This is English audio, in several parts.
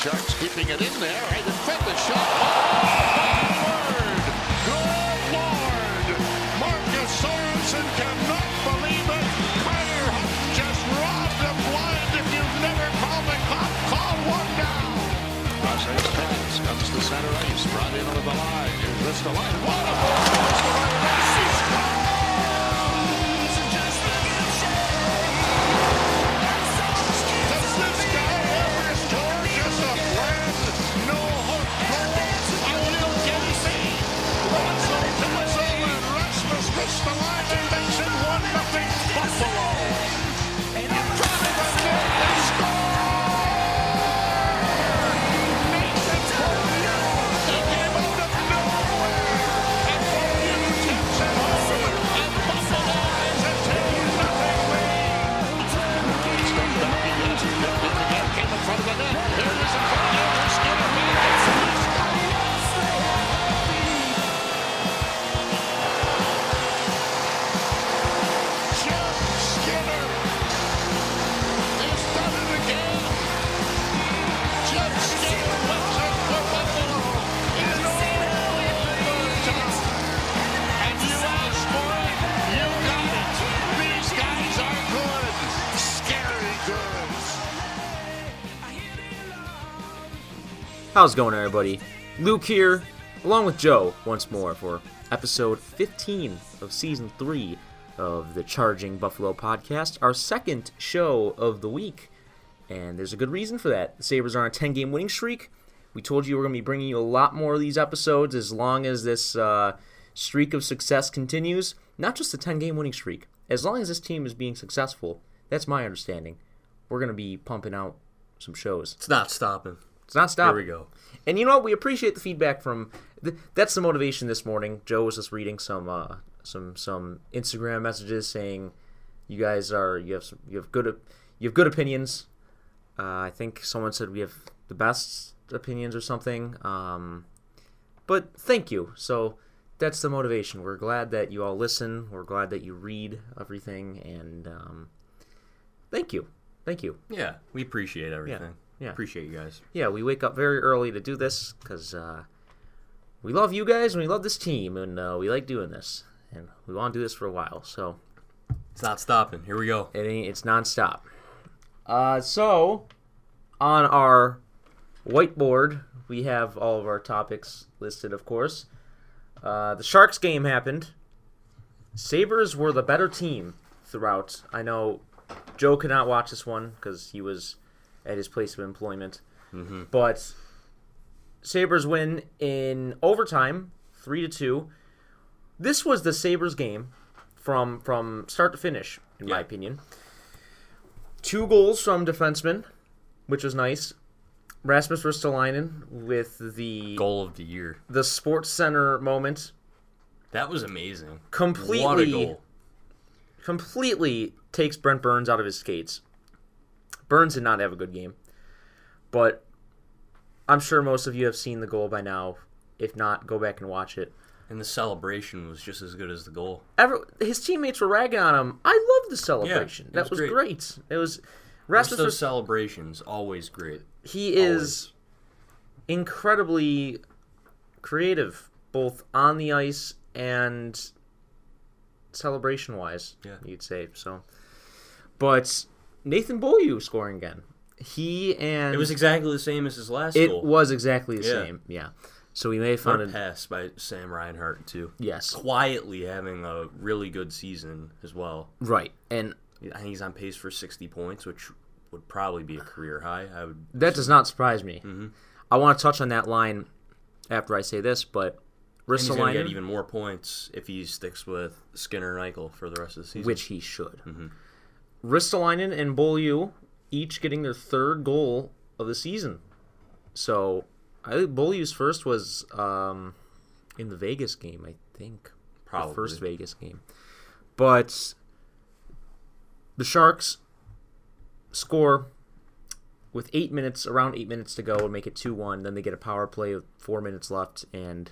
Sharks keeping it in there. I defend the shot. Oh, Good Lord. Marcus Sorensen cannot believe it. Carter Hutton just robbed him blind. If you've never called a cop, call one now. Crosshair's pass comes to center ice. Brought in over the line. Here's Ristolainen. What a move Rasmus Ristolainen makes it 1-0 Buffalo. How's it going, everybody? Luke here, along with Joe, once more for episode 15 of season 3 of the Charging Buffalo podcast, our second show of the week. And there's a good reason for that. The Sabres are on a 10 game winning streak. We told you we're going to be bringing you a lot more of these episodes as long as this uh, streak of success continues. Not just a 10 game winning streak. As long as this team is being successful, that's my understanding. We're going to be pumping out some shows. It's not stopping. It's not stopping. Here we go. And you know what? We appreciate the feedback from. Th- that's the motivation this morning. Joe was just reading some uh, some some Instagram messages saying you guys are you have some, you have good you have good opinions. Uh, I think someone said we have the best opinions or something. Um, but thank you. So that's the motivation. We're glad that you all listen. We're glad that you read everything, and um, thank you, thank you. Yeah, we appreciate everything. yeah. Appreciate you guys. yeah, we wake up very early to do this because uh, we love you guys and we love this team and uh, we like doing this and we want to do this for a while. So It's not stopping. Here we go. it ain't, it's nonstop. Uh, so on our whiteboard, we have all of our topics listed, of course. Uh, the Sharks game happened. Sabres were the better team throughout. I know Joe could not watch this one because he was at his place of employment. Mm-hmm. But Sabres win in overtime, three to two. This was the Sabres game from from start to finish, in my opinion. Two goals from defensemen, which was nice. Rasmus Ristolainen with the Goal of the year. the Sports Center moment That was amazing. completely What a goal. completely takes Brent Burns out of his skates. Burns did not have a good game, but I'm sure most of you have seen the goal by now. If not, go back and watch it. And the celebration was just as good as the goal. Ever, his teammates were ragging on him. I love the celebration. it that was, was great. great. It was Rasmus. those was- celebrations, always great. he is incredibly creative, both on the ice and celebration wise. Yeah. you'd say so. But Nathan Beaulieu scoring again. He and It was exactly the same as his last it goal. was exactly the Yeah. same. Yeah. So we may have found a pass by Sam Reinhart too. Yes. Quietly having a really good season as well. Right. And I think he's on pace for 60 points, which would probably be a career high. I would. that does not surprise me. Mm-hmm. I want to touch on that line after I say this, but And he's going to get even more points if he sticks with Skinner and Eichel for the rest of the season. which he should. Mm-hmm. Ristolainen and Beaulieu each getting their third goal of the season. So I think Beaulieu's first was um, in the Vegas game, I think. The first Vegas game. But the Sharks score with eight minutes, around eight minutes to go, and make it 2 1. Then they get a power play with four minutes left, and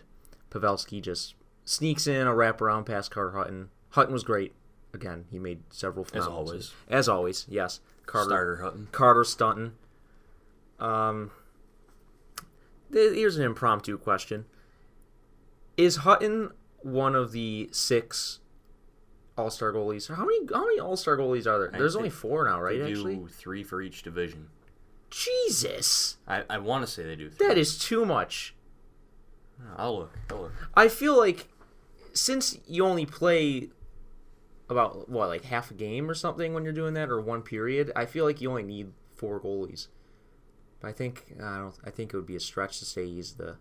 Pavelski just sneaks in a wraparound past Carter Hutton. Hutton was great. Again, he made several phenomenal always. As always, yes. Carter Starter Hutton. Carter stunting. Um, th- here's an impromptu question: Is Hutton one of the six All Star goalies? How many how many All Star goalies are there? I There's only four now, right? They Actually, three for each division. Jesus, I, I want to say they do. Three. that is too much. I'll look. I'll look. I feel like since you only play about what like half a game or something when you're doing that or one period, I feel like you only need four goalies. But I think I don't. I think it would be a stretch to say he's the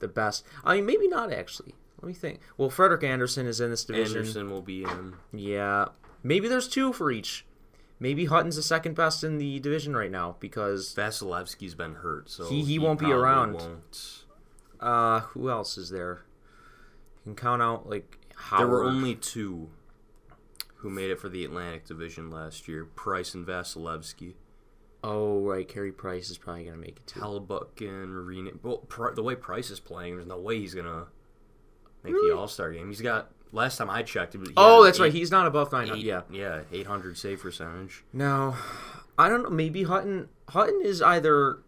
the best. I mean, maybe not actually. Let me think. Well, Frederik Andersen is in this division. Anderson will be in. Yeah, maybe there's two for each. Maybe Hutton's the second best in the division right now because Vasilevskiy's been hurt, so He- he won't be around. Won't. uh, who else is there? You can count out like Howard. There were only two who made it for the Atlantic Division last year: Price and Vasilevskiy. Oh right, Carey Price is probably gonna make it too. And Marina. Well, the way Price is playing, there's no way he's gonna make Really? the All Star game. He's got. Last time I checked, was, Oh, that's right. He's not above nine. eight- Yeah. yeah, 800 save percentage. Now, I don't know. Maybe Hutton. Hutton is either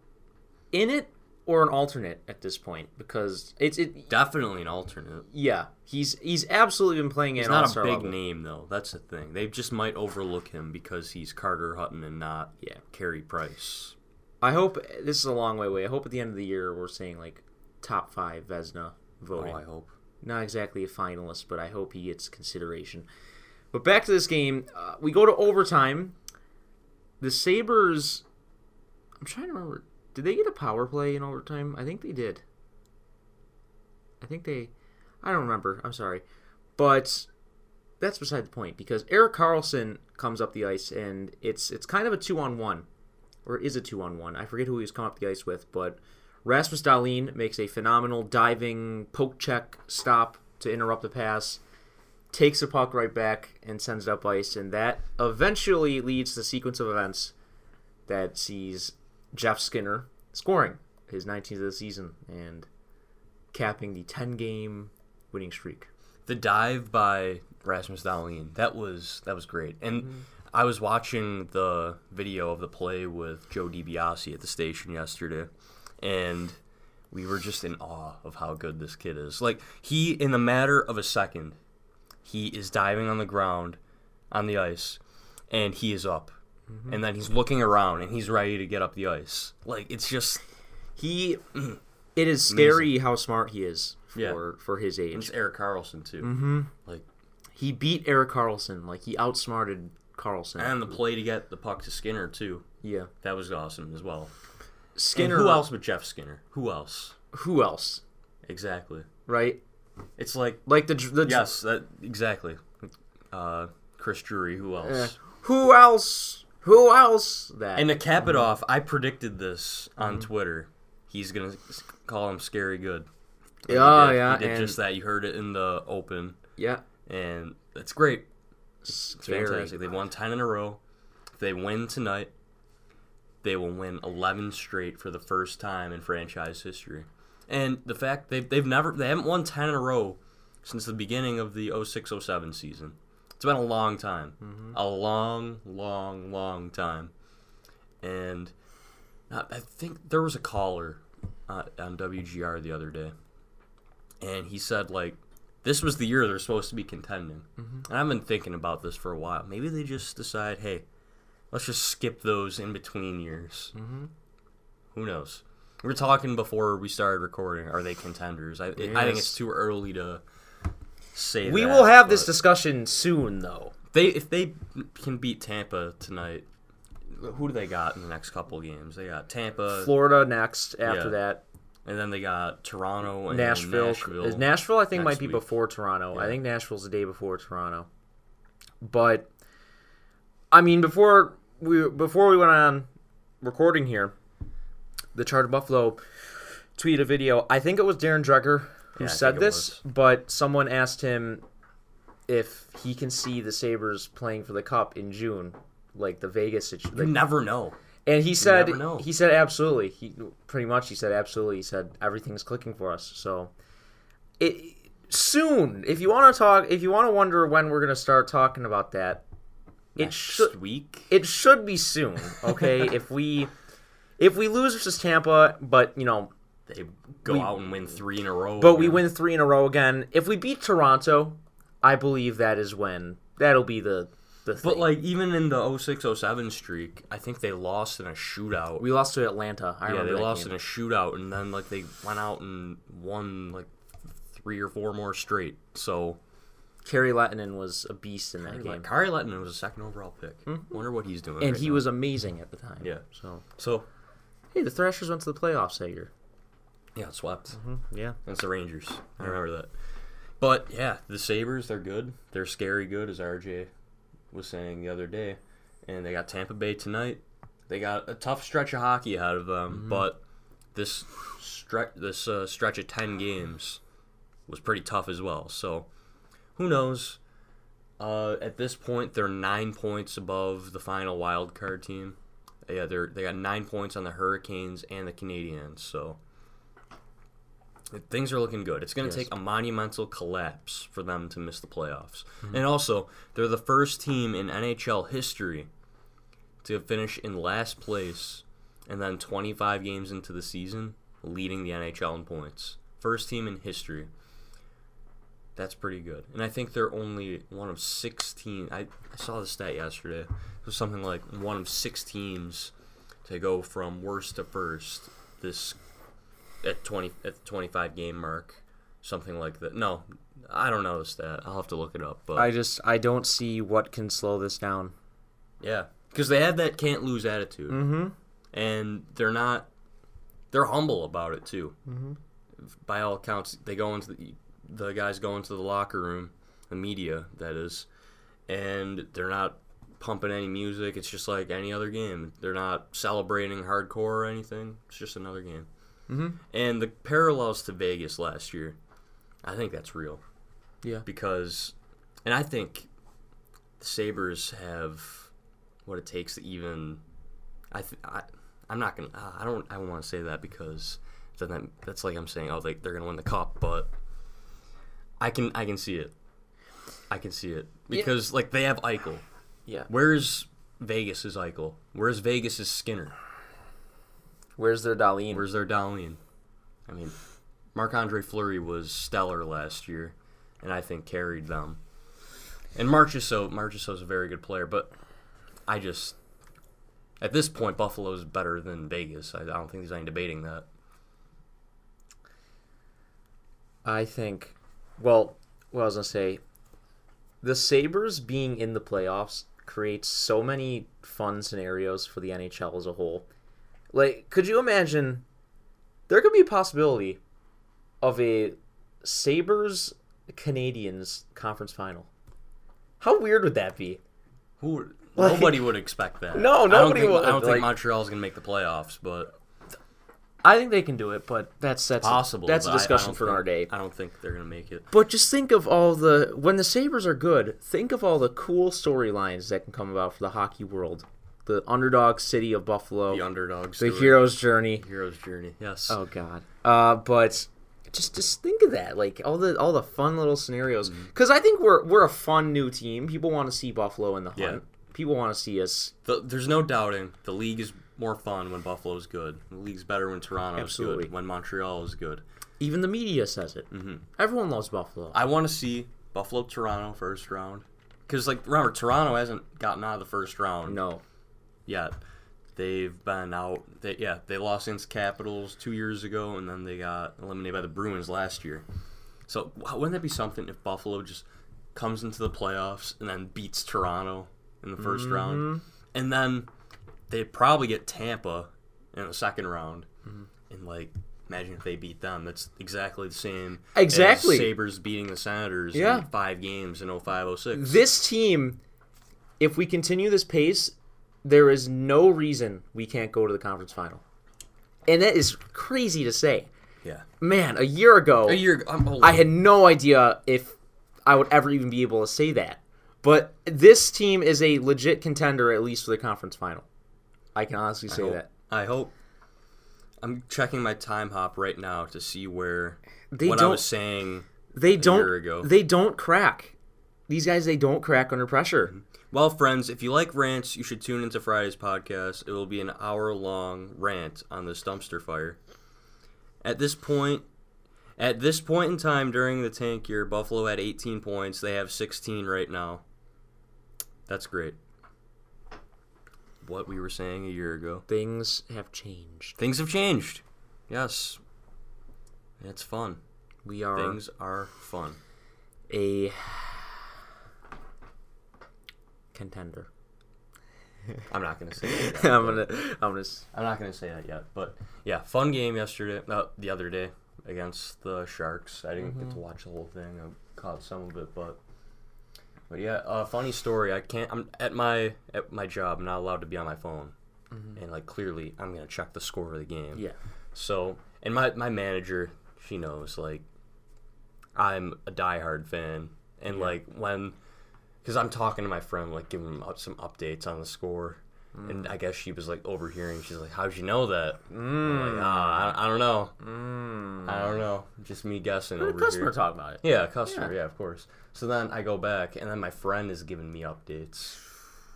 in it or an alternate at this point because it's it. Definitely an alternate. Yeah, he's he's absolutely been playing He's not a big level. name though. That's the thing. They just might overlook him because he's Carter Hutton and not Yeah. Carey Price. I hope this is a long way away. I hope at the end of the year we're saying like top five Vezina Oh, voting. I hope. Not exactly a finalist, but I hope he gets consideration. But back to this game, uh, we go to overtime. The Sabres. I'm trying to remember. Did they get a power play in overtime? I think they did. I think they. I don't remember. I'm sorry, but that's beside the point because Erik Karlsson comes up the ice and it's it's kind of a two on one, or is a two on one. I forget who he's come up the ice with, but Rasmus Dahlin makes a phenomenal diving poke check stop to interrupt the pass, takes the puck right back and sends it up ice, and that eventually leads to the sequence of events that sees Jeff Skinner scoring his 19th of the season and capping the 10 game winning streak. The dive by Rasmus Dahlin, that was that was great. And Mm-hmm. I was watching the video of the play with Joe DiBiase at the station yesterday, and we were just in awe of how good this kid is. Like he, in the matter of a second, he is diving on the ground, on the ice, and he is up. Mm-hmm. And then he's looking around and he's ready to get up the ice. Like it's just He, it is scary how smart he is for Yeah. for his age. it's Erik Karlsson too. Mm-hmm. Like He beat Erik Karlsson, like he outsmarted Karlsson. and the play to get the puck to Skinner too. yeah, That was awesome as well. Skinner. And who else but Jeff Skinner? Who else? Who else? Exactly. Right? It's like Like the the yes, that exactly. Uh, Chris Drury. Who else? Eh, who else? Who else? That And to cap it off, I predicted this on Mm-hmm. Twitter. He's gonna s- call him Scary Good. And he Oh, did. yeah, He did and- just that. You heard it in the open, yeah, and that's great. it's very fantastic. They've won ten in a row. If they win tonight, they will win eleven straight for the first time in franchise history. And the fact they've they've never they haven't won ten in a row since the beginning of the 06-07 season. It's been a long time, Mm-hmm. a long, long, long time. And I I think there was a caller uh, on WGR the other day, and he said like this was the year they're supposed to be contending. Mm-hmm. And I've been thinking about this for a while. Maybe they just decide, hey, let's just skip those in between years. Mm-hmm. Who knows? We were talking before we started recording. Are they contenders? I, I think it's too early to say. We that, will have this discussion soon, though. They if they can beat Tampa tonight, who do they got in the next couple games? They got Tampa, Florida next. After yeah. that, and then they got Toronto and Nashville. Nashville. Is Nashville, I think, might be week. before Toronto. I Yeah. think Nashville's the day before Toronto. But I mean, before we before we went on recording here, the Charter Buffalo tweeted a video. I think it was Darren Dreger who Yeah, said this, but someone asked him if he can see the Sabres playing for the Cup in June, like the Vegas situation. you situation. never know. And he said, never know. he said absolutely. He pretty much he said absolutely. He said everything's clicking for us. So, it soon. If you want to talk, if you want to wonder when we're gonna start talking about that, it Next should week. it should be soon. Okay, if we if we lose versus Tampa, but you know they go We- out and win three in a row. But we win three in a row again. If we beat Toronto, I believe that is when that'll be the the thing. But like even in the 06-07 streak, I think they lost in a shootout. we lost to Atlanta. I yeah, remember they lost game. in a shootout, and then like they went out and won like three or four more straight. So Kari Lehtonen was a beast in that like, game, Kari Lehtonen was a second overall pick. hmm Wonder what he's doing. and right he now. was amazing at the time. Yeah. So so hey, the Thrashers went to the playoffs that year. Yeah swept. Yeah. That's the Rangers. I remember that. But yeah, the Sabres they're good. They're scary good, as RJ was saying the other day. And they got Tampa Bay tonight. They got a tough stretch of hockey ahead of them, but this stretch this uh, stretch of ten games was pretty tough as well. So who knows? Uh, at this point, they're nine points above the final wild card team. Yeah, they're they got nine points on the Hurricanes and the Canadiens. So things are looking good. It's going to Yes. take a monumental collapse for them to miss the playoffs. Mm-hmm. And also, they're the first team in NHL history to finish in last place and then 25 games into the season leading the NHL in points. First team in history. That's pretty good. And I think they're only one of 16. I, I saw the stat yesterday. It was something like one of six teams to go from worst to first this at 20 at the 25 game mark. Something like that. No, I don't know the stat. I'll have to look it up. But I just I don't see what can slow this down. yeah, because they have that can't lose attitude, Mm-hmm. and they're not. They're humble about it too. Mm-hmm. By all accounts, they go into the the guys go into the locker room, the media that is, and they're not pumping any music. It's just like any other game. They're not celebrating hardcore or anything. It's just another game. Mm-hmm. And the parallels to Vegas last year, I think that's real Yeah. because, and I think the Sabres have what it takes to even. I, th- I I'm not gonna. uh, I don't. I don't want to say that because then that, that's like I'm saying, oh, they, they're gonna win the cup, but I can I can see it. I can see it because like they have Eichel. Yeah. Where's Vegas's Eichel? Where's Vegas's Skinner? Where's their Dahlin? Where's their Dahlin? I mean, Marc Andre Fleury was stellar last year, and I think carried them. And Marchessault, Marchessault's a very good player, but I just at this point Buffalo's better than Vegas. I, I don't think there's any debating that. I think, well, what I was gonna say, the Sabres being in the playoffs creates so many fun scenarios for the NHL as a whole. Like, could you imagine? There could be a possibility of a Sabres Canadiens conference final. How weird would that be? Who? Like- nobody would expect that. No, I don't nobody think, would, I don't think like- Montreal's gonna make the playoffs, but I think they can do it, but that's that's possible. that's a but I- I discussion for think- another day. I don't think they're gonna make it. But just think of all the when the Sabres are good, think of all the cool storylines that can come about for the hockey world. The underdog city of Buffalo, The underdog. the hero's journey. Hero's journey. Yes. Oh god. Uh but just just think of that, like all the all the fun little scenarios. Mm-hmm. Cuz I think we're we're a fun new team. People want to see Buffalo in the hunt. Yeah. People want to see us The, there's no doubting the league is more fun when Buffalo's good. The league's better when Toronto's Absolutely. good. When Montreal is good. even the media says it. Mhm. Everyone loves Buffalo. I want to see Buffalo Toronto first round because like remember Toronto hasn't gotten out of the first round no. Yet. They've been out. They, yeah, they lost against Capitals two years ago, and then they got eliminated by the Bruins last year. So wouldn't that be something if Buffalo just comes into the playoffs and then beats Toronto in the 1st Mm-hmm. round, and then they'd probably get Tampa in the second round, Mm-hmm. and like imagine if they beat them. That's exactly the same. Exactly. As Sabres beating the Senators Yeah. in five games in 0506. This team, if we continue this pace, there is no reason we can't go to the conference final. And that is crazy to say. yeah. Man, a year ago, A year. I had no idea if I would ever even be able to say that. But this team is a legit contender, at least for the conference final. I can honestly say hope- that. I hope. I'm checking my time hop right now to see where They what I don't. was saying. they don't. year ago. They don't crack. These guys, they don't crack under pressure. Mm-hmm. Well, friends, if you like rants, you should tune into Friday's podcast. It will be an hour long rant on this dumpster fire. At this point, at this point in time during the tank year, Buffalo had 18 points. They have 16 right now. That's great. What we were saying a year ago. Things have changed. Things have changed. Yes. It's fun. We are Things are fun. a contender. I'm not gonna say that. Yet, I'm gonna, I'm gonna. s- I'm not gonna say that yet, but yeah, fun game yesterday. Uh, the other day against the Sharks. I didn't get to watch the whole thing. I caught some of it, but but yeah, uh, funny story. I can't. I'm at my at my job. I'm not allowed to be on my phone, and like clearly, I'm gonna check the score of the game. Yeah. So, and my my manager, she knows like I'm a diehard fan, and Yeah. like when, because I'm talking to my friend, like giving him up some updates on the score, Mm. and I guess she was like overhearing. She's like, "How'd you know that?" I'm Mm. like, ah, I, I don't know, Mm. I don't know, just me guessing The over customer here. talking about it. Yeah, customer. Yeah. Yeah. of course. So then I go back, and then my friend is giving me updates,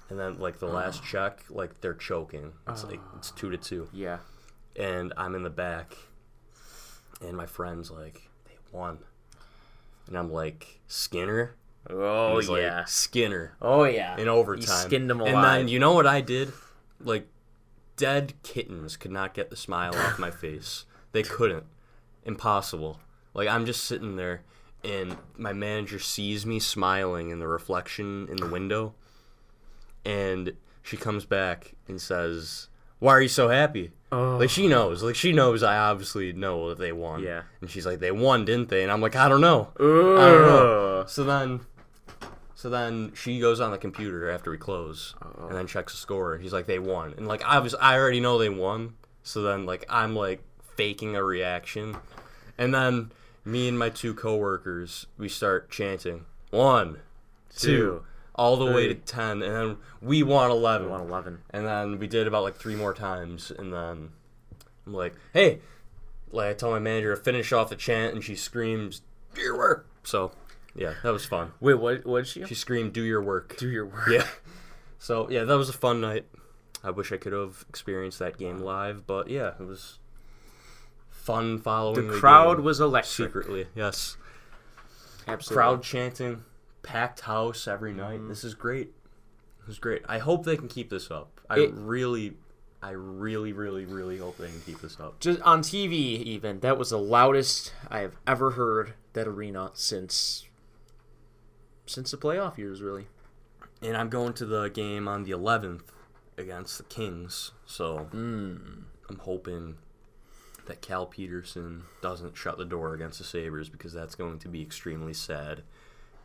and then like the last check, like they're choking. It's like it's two to two Yeah. and I'm in the back, and my friend's like, they won, and I'm like, Skinner. Oh He's like, yeah. Skinner oh yeah. in overtime. He skinned him alive. And then you know what I did? Like, dead kittens could not get the smile off my face. They couldn't. Impossible. Like I'm just sitting there, and my manager sees me smiling in the reflection in the window, and she comes back and says, "Why are you so happy?" Oh. Like she oh. knows. Like she knows. I obviously know that they won. Yeah. And she's like, "They won, didn't they?" And I'm like, "I don't know." Ugh. I don't know. So then, so then she goes on the computer after we close, and then checks the score. She's like, "They won," and like I was, I already know they won. So then, like I'm like faking a reaction, and then me and my two coworkers we start chanting one, two, Two, all the way to ten, and then we won eleven. One eleven. And then we did about like three more times, and then I'm like, "Hey!" Like I tell my manager to finish off the chant, and she screams, "Do your work!" So, yeah, that was fun. Wait, what? What did she? She screamed, "Do your work!" do your work. Yeah. So yeah, that was a fun night. I wish I could have experienced that game live, but yeah, it was fun following The the, crowd game was electric. secretly. Yes, Absolutely. crowd chanting, packed house every night. Mm-hmm. This is great. This is great. I hope they can keep this up. I It- really, I really, really, really hope they can keep this up. Just on TV, even that was the loudest I have ever heard that arena since since the playoff years, really. And I'm going to the game on the 11th against the Kings, so Mm. I'm hoping that Cal Petersen doesn't shut the door against the Sabres because that's going to be extremely sad.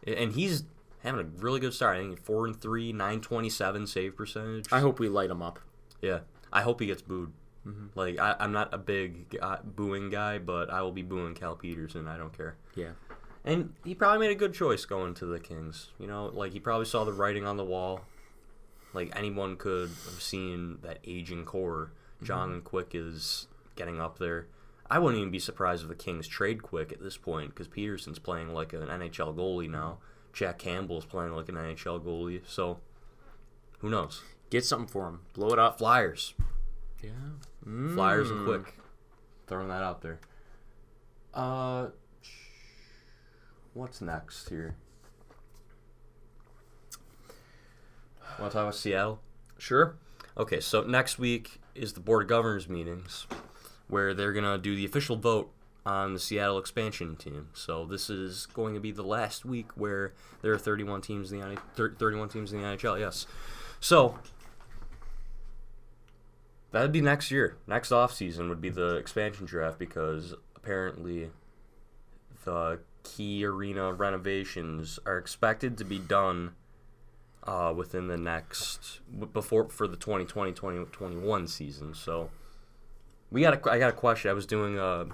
And he's having a really good start. I think four and three, nine twenty seven save percentage. I hope we light him up. Yeah, I hope he gets booed. Like I, I'm not a big guy, booing guy, but I will be booing Cal Petersen. I don't care. Yeah. And he probably made a good choice going to the Kings. You know, like he probably saw the writing on the wall. Like anyone could have seen that aging core. John Quick is getting up there. I wouldn't even be surprised if the Kings trade Quick at this point because Petersen's playing like an NHL goalie now. Jack Campbell's playing like an NHL goalie. So who knows? Get something for him. Blow it up. Flyers, Yeah. Flyers, Mm. and Quick. Throwing that out there. Uh, what's next here? Want to talk about Seattle? Sure. Okay, so next week is the Board of Governors meetings, where they're gonna do the official vote on the Seattle expansion team. So this is going to be the last week where there are 31 teams in the NH- 31 teams in the NHL. Yes. So that'd be next year. Next off season would be the expansion draft because apparently the KeyArena renovations are expected to be done uh, within the next before for the 2020 2021 season. So we got a, I got a question. I was doing a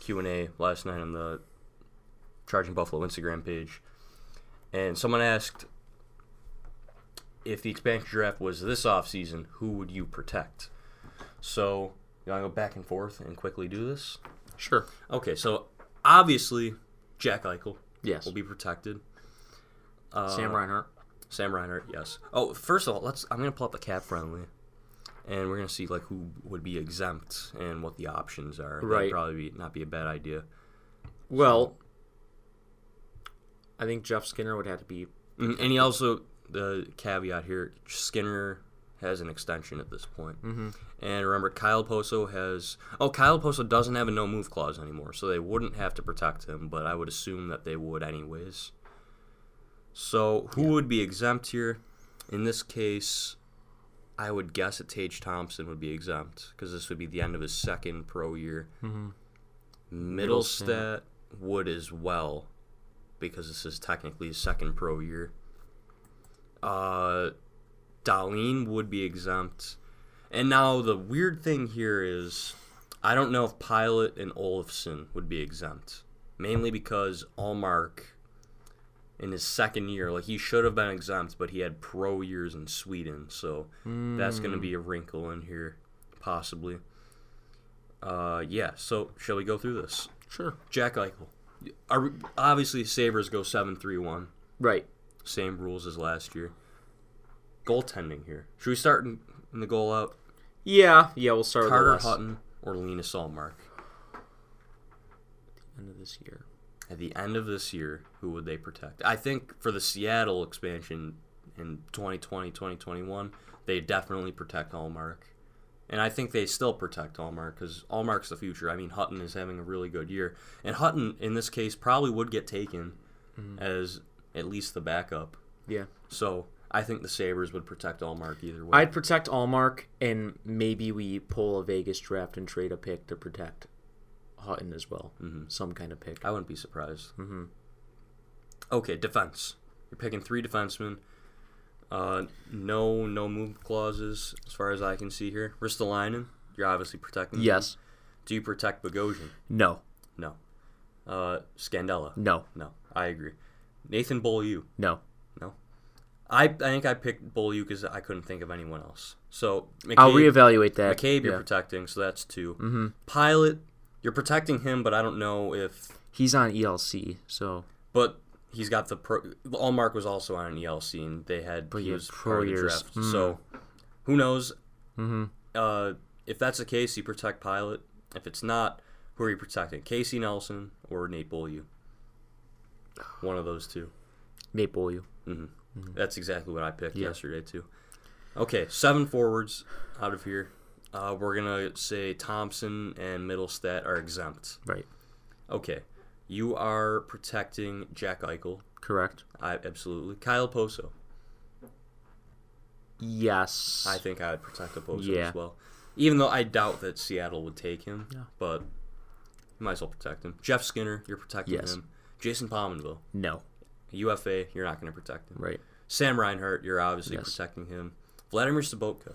Q&A last night on the Charging Buffalo Instagram page. And someone asked if the expansion draft was this off season, who would you protect? So, you want to go back and forth and quickly do this? Sure. Okay, so obviously Jack Eichel Yes. will be protected. Uh, Sam Reinhart. Sam Reinhart, yes. Oh, first of all, let's. I'm gonna pull up the cap friendly. and we're gonna see like who would be exempt and what the options are. Right. That'd probably be, not be a bad idea. Well, I think Jeff Skinner would have to be. Mm, And he also the caveat here: Skinner has an extension at this point. Mm-hmm. And remember, Kyle Okposo has. Oh, Kyle Okposo doesn't have a no move clause anymore, so they wouldn't have to protect him. But I would assume that they would anyways. So who would be exempt here? In this case, I would guess that Tage Thompson would be exempt because this would be the end of his second pro year. Mhm. Mittelstadt would as well because this is technically his second pro year. Uh, Dahlin would be exempt. And now the weird thing here is I don't know if Pilut and Olofsson would be exempt. Mainly because Ullmark in his second year, like he should have been exempt, but he had pro years in Sweden, so that's gonna be a wrinkle in here, possibly. Uh yeah, so shall we go through this? Sure. Jack Eichel. Are, obviously Sabres go 7-3-1. Right. Same rules as last year. Goaltending here. Should we start in, in the goal out? Yeah. Yeah. We'll start with Carter last Hutton or Linus Ullmark? At the end of this year. At the end of this year, who would they protect? I think for the Seattle expansion in 2020, 2021, they definitely protect Ullmark. And I think they still protect Ullmark because Ullmark's the future. I mean, Hutton is having a really good year. And Hutton, in this case, probably would get taken mm-hmm. as at least the backup. Yeah. So I think the Sabres would protect Ullmark either way. I'd protect Ullmark, and maybe we pull a Vegas draft and trade a pick to protect Hutton as well. Mm-hmm. Some kind of pick. I wouldn't be surprised. Mm-hmm. Okay, defense. You're picking three defensemen. Uh, no, no move clauses as far as I can see here. Ristolainen, you're obviously protecting. him. Yes. Do you protect Bogosian? No. No. Uh, Scandella? No. No. I agree. Nathan Beaulieu? No. I, I think I picked Beaulieu because I couldn't think of anyone else. So McCabe, I'll reevaluate that. McCabe, you're Yeah. protecting, so that's 2 Mm-hmm. Pilut, you're protecting him, but I don't know if He's on ELC, so But he's got the pro. Ullmark was also on an ELC, and they had But he was pro part of the years. draft. Mm. So who knows? mm-hmm. Uh, if that's the case, you protect Pilut. If it's not, who are you protecting? Casey Nelson or Nate Beaulieu? One of those two. Nate Beaulieu. That's exactly what I picked Yeah. yesterday too. Okay, seven forwards out of here. Uh, we're gonna say Thompson and Mittelstadt are exempt. Right. Okay, you are protecting Jack Eichel. Correct. I absolutely Kyle Okposo. Yes. I think I would protect Okposo Yeah. as well. Even though I doubt that Seattle would take him. Yeah. But you might as well protect him. Jeff Skinner, you're protecting Yes. him. Jason Pominville, No. UFA, you're not going to protect him. Right. Sam Reinhart, you're obviously Yes. protecting him. Vladimir Sobotka,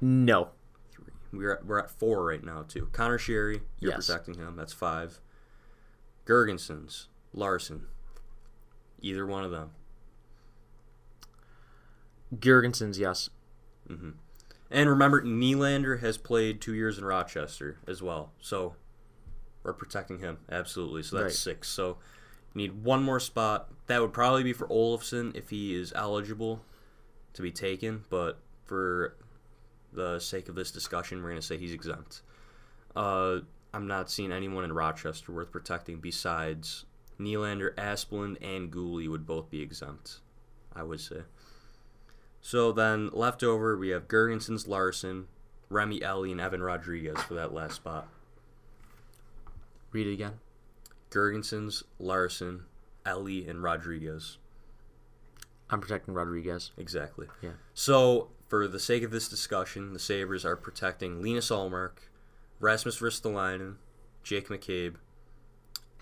No. three. We're at, we're at four right now too. Conor Sheary, you're Yes. protecting him. That's five. Girgensons, Larsson, either one of them. Girgensons, yes. Mm-hmm. And remember, Nylander has played two years in Rochester as well, so we're protecting him absolutely. So that's Right. six. So need one more spot. That would probably be for Olofsson if he is eligible to be taken, but for the sake of this discussion, we're going to say he's exempt. Uh, I'm not seeing anyone in Rochester worth protecting besides Nylander, Asplund, and Gooley would both be exempt. I would say. So then left over we have Girgensons, Larsson, Remi Elie, and Evan Rodrigues for that last spot. Read it again. Girgensons, Larsson, Elie, and Rodrigues. I'm protecting Rodrigues. Exactly. Yeah. So for the sake of this discussion, the Sabres are protecting Linus Ullmark, Rasmus Ristolainen, Jake McCabe,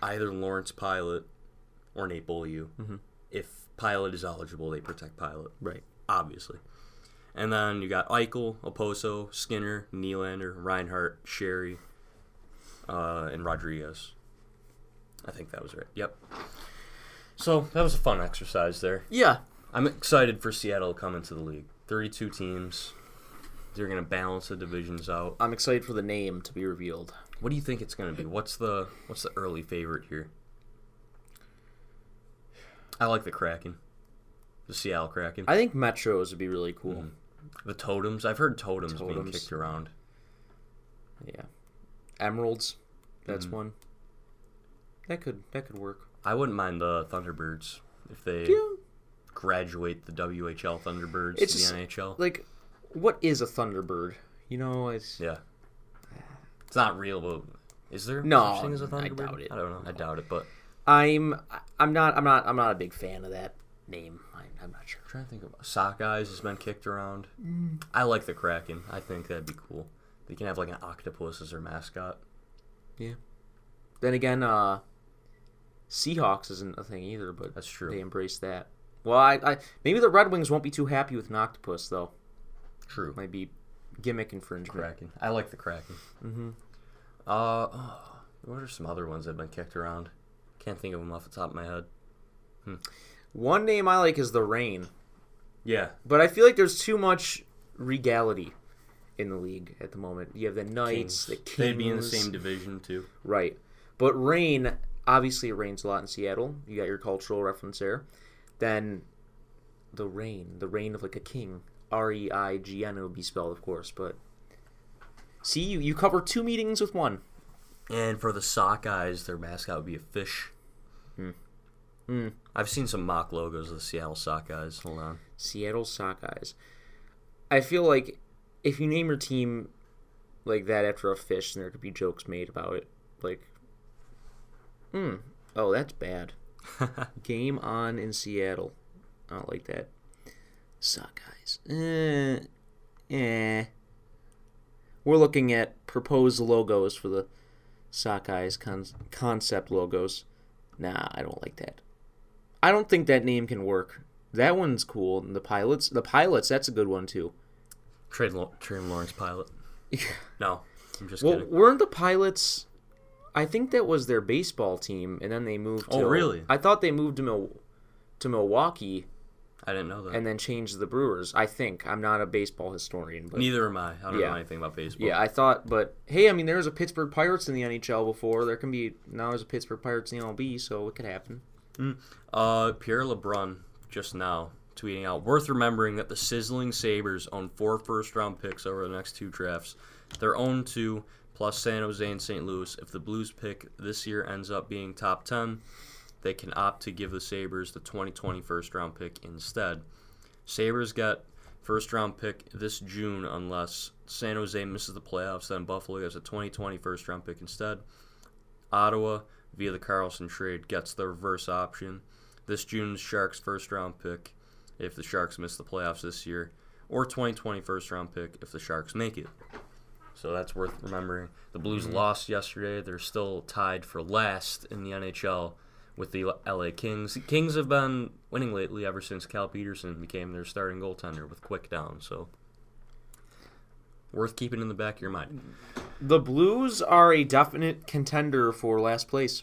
either Lawrence Pilut or Nate Beaulieu. Mm-hmm. If Pilut is eligible, they protect Pilut. Right. obviously. And then you got Eichel, Okposo, Skinner, Nylander, Reinhart, Sheary, uh, and Rodrigues. I think that was right. Yep. So that was a fun exercise there. Yeah. I'm excited for Seattle to come into the league. 32 teams. They're going to balance the divisions out. I'm excited for the name to be revealed. What do you think it's going to be? What's the what's the early favorite here? I like the Kraken. The Seattle Kraken. I think Metros would be really cool. Mm-hmm. The totems. I've heard totems, being Totems. kicked around. Yeah. Emeralds. That's Mhm. one. That could that could work. I wouldn't mind the Thunderbirds if they Yeah. graduate the WHL Thunderbirds It's to just- the NHL. Like, what is a Thunderbird? You know, it's Yeah. It's not real, but is there No, such thing as a I Thunderbird? doubt it. I don't know. I doubt it, but I'm I'm not I'm not I'm not a big fan of that name. I, I'm not sure. I'm trying to think of Sockeyes has been kicked around. Mm. I like the Kraken. I think that'd be cool. They can have like an octopus as their mascot. Yeah. Then again, uh, Seahawks isn't a thing either, but That's true. they embrace that. Well, I, I maybe the Red Wings won't be too happy with an octopus though. True. Might be gimmick infringement. Kraken. I like the Kraken. Mm-hmm. Uh, oh, what are some other ones that have been kicked around? Can't think of them off the top of my head. Hmm. One name I like is the Rain, Yeah, but I feel like there's too much regality in the league at the moment. You have the Knights, the Kings. They'd be in the same division too. Right. But rain, obviously, it rains a lot in Seattle. You got your cultural reference there. Then the rain, the reign of like a king. R E I G N, it would be spelled, of course. But see, you, you cover two meetings with one. And for the Sockeyes, their mascot would be a fish. Hmm. Hmm. I've seen some mock logos of the Seattle Sockeyes. Hold on. Seattle Sockeyes. I feel like if you name your team like that after a fish, then there could be jokes made about it. Like, hmm, oh, that's bad. Game on in Seattle. I don't like that. Sockeyes. Eh, eh. We're looking at proposed logos for the Sockeyes con- concept logos. Nah, I don't like that. I don't think that name can work. That one's cool. And the pilots, the pilots, that's a good one too. Trade Lo- Lawrence Pilut. No, I'm just well, kidding. weren't the pilots? I think that was their baseball team, and then they moved. Oh, to, really? I thought they moved to Mil- to Milwaukee I didn't know that. and then changed the Brewers. I think I'm not a baseball historian, but Neither am I. I don't Yeah. know anything about baseball. yeah, I thought. But hey, I mean, there was a Pittsburgh Pirates in the NHL before. There can be now there's a Pittsburgh Pirates in the MLB, so it could happen. Uh, Pierre LeBrun just now tweeting out worth remembering that the sizzling Sabres own four first round picks over the next two drafts. They're owned two plus San Jose and St. Louis. If the Blues pick this year ends up being top ten, they can opt to give the Sabres the 2020 first round pick instead. Sabres get first round pick this June unless San Jose misses the playoffs. Then Buffalo gets a 2020 first round pick instead. Ottawa, via the Karlsson trade, gets the reverse option. This June's Sharks first round pick if the Sharks miss the playoffs this year, or 2020 first round pick if the Sharks make it. So that's worth remembering. The Blues mm-hmm. lost yesterday. They're still tied for last in the NHL with the LA Kings. The Kings have been winning lately ever since Cal Petersen became their starting goaltender with quick down. So worth keeping in the back of your mind. The Blues are a definite contender for last place.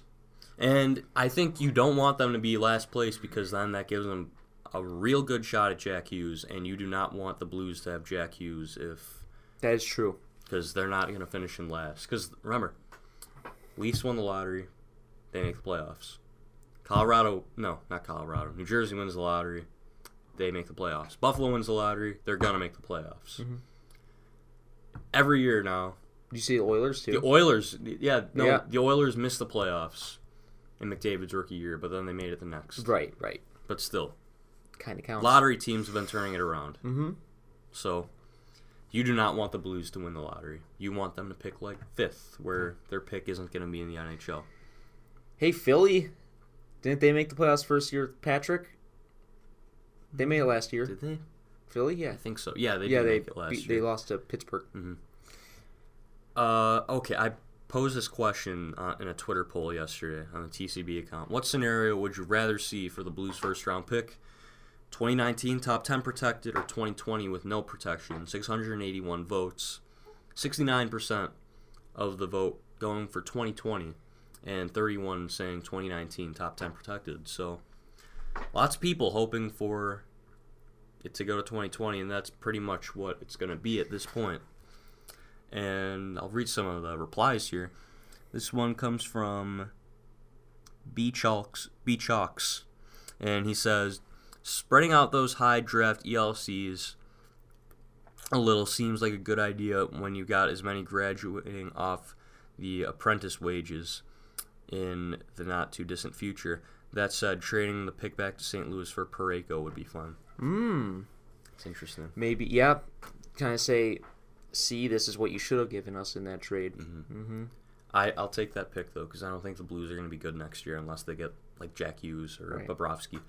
And I think you don't want them to be last place because then that gives them a real good shot at Jack Hughes, and you do not want the Blues to have Jack Hughes if That is true. Because they're not going to finish in last. Because remember, Leafs won the lottery, they make the playoffs. Colorado, no, not Colorado. New Jersey wins the lottery, they make the playoffs. Buffalo wins the lottery, they're gonna make the playoffs. Every year now, Do you see the Oilers too? the Oilers, yeah, no, Yeah. the Oilers missed the playoffs in McDavid's rookie year, but then they made it the next. right, right. But still, Kind of counts. lottery teams have been turning it around. Mm-hmm. So you do not want the Blues to win the lottery. You want them to pick like fifth, where their pick isn't going to be in the NHL. Hey, Philly, didn't they make the playoffs first year with Patrick? They made it last year. Did they? Philly, yeah. I think so. Yeah, they yeah, did they make it last beat, year. they lost to Pittsburgh. Uh, okay, I posed this question uh, in a Twitter poll yesterday on the TCB account. What scenario would you rather see for the Blues' first round pick? 2019 top 10 protected or 2020 with no protection? 681 votes. 69% of the vote going for 2020 and 31 saying 2019 top 10 protected. So lots of people hoping for it to go to 2020 and that's pretty much what it's going to be at this point and I'll read some of the replies here. This one comes from B Chalks, B Chalks, and he says, "Spreading out those high draft ELCs a little seems like a good idea when you got as many graduating off the apprentice wages in the not too distant future. That said, trading the pick back to St. Louis for Pareko would be fun. Hmm. It's interesting. Maybe, yeah. Kind of say, see, this is what you should have given us in that trade. Mm-hmm. Mm-hmm. I, I'll take that pick though because I don't think the Blues are going to be good next year unless they get like Jack Hughes or Right. Bobrovsky.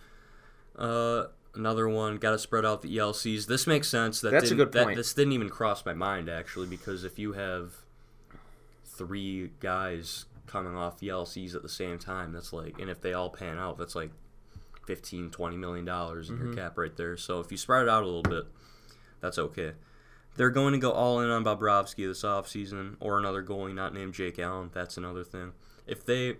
Uh, another one got to spread out the ELCs. This makes sense. That That's a good that- point. this didn't even cross my mind actually because if you have three guys coming off ELCs at the same time, that's like, and if they all pan out, that's like 15, 20 million dollars in Mm-hmm. your cap right there. So if you spread it out a little bit, that's okay. They're going to go all in on Bobrovsky this offseason or another goalie not named Jake Allen. That's another thing. If they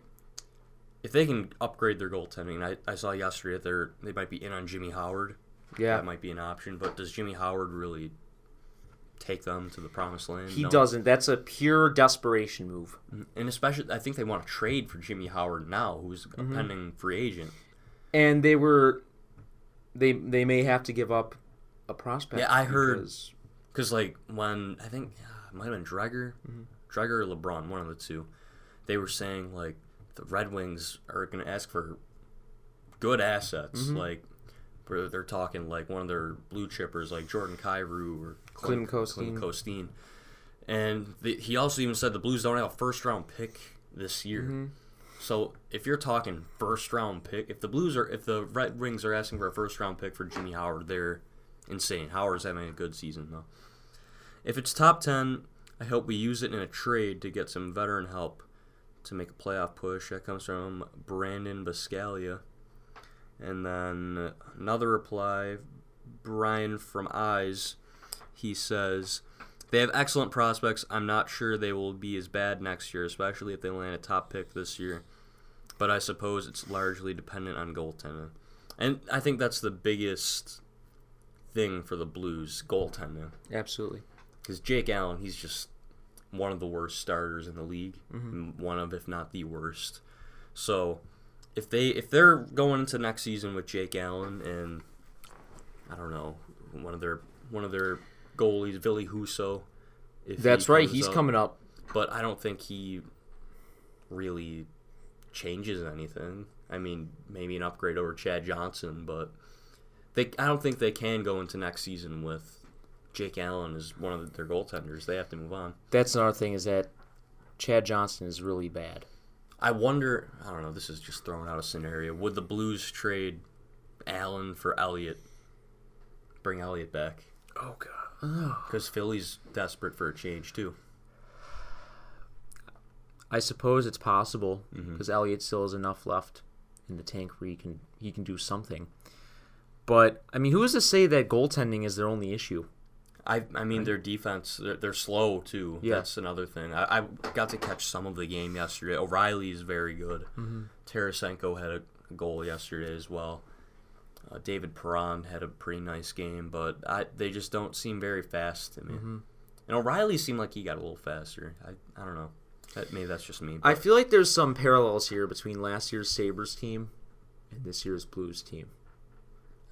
if they can upgrade their goaltending, I, I saw yesterday that they're they might be in on Jimmy Howard. Yeah. That might be an option, but does Jimmy Howard really take them to the promised land? He No. doesn't. That's a pure desperation move. Mm, and especially I think they want to trade for Jimmy Howard now, who's a mm-hmm. pending free agent. And they were, they they may have to give up a prospect. Yeah, I heard- because- like when I think uh, it might have been Dreger, mm-hmm. Dreger or LeBrun, one of the two, they were saying like the Red Wings are going to ask for good assets, mm-hmm. like where they're talking like one of their blue chippers like Jordan Kyrou or Clinton Clinton Kostin. Kostin. And the, he also even said the Blues don't have a first round pick this year. Mm-hmm. So if you're talking first round pick, if the Blues are, if the Red Wings are asking for a first round pick for Jimmy Howard, they're insane. Howard's having a good season though. If it's top ten, I hope we use it in a trade to get some veteran help to make a playoff push. That comes from Brandon Biscalia. And then another reply, Brian from Eyes. He says, They have excellent prospects. I'm not sure they will be as bad next year, especially if they land a top pick this year. But I suppose it's largely dependent on goaltending. And I think that's the biggest thing for the Blues goaltending. absolutely. Because Jake Allen, he's just one of the worst starters in the league, mm-hmm. M- one of if not the worst. So if they if they're going into next season with Jake Allen and I don't know one of their one of their goalies, Ville Husso. If he That's right. He's up, coming up. but I don't think he really changes anything. I mean, maybe an upgrade over Chad Johnson, but they I don't think they can go into next season with Jake Allen is one of their goaltenders. They have to move on. That's another thing is that Chad Johnson is really bad. I wonder. I don't know. This is just throwing out a scenario. Would the Blues trade Allen for Elliott? Bring Elliott back Oh god. because Philly's desperate for a change too. I suppose it's possible Mm-hmm. because Elliott still has enough left in the tank where he can he can do something. But I mean, who is to say that goaltending is their only issue? I, I mean, their defense, they're, they're slow too. Yeah. That's another thing. I, I got to catch some of the game yesterday. O'Reilly is very good. Mm-hmm. Tarasenko had a goal yesterday as well. Uh, David Perron had a pretty nice game, but I, they just don't seem very fast to me. Mm-hmm. And O'Reilly seemed like he got a little faster. I, I don't know. That, maybe that's just me. I feel like there's some parallels here between last year's Sabres team and this year's Blues team.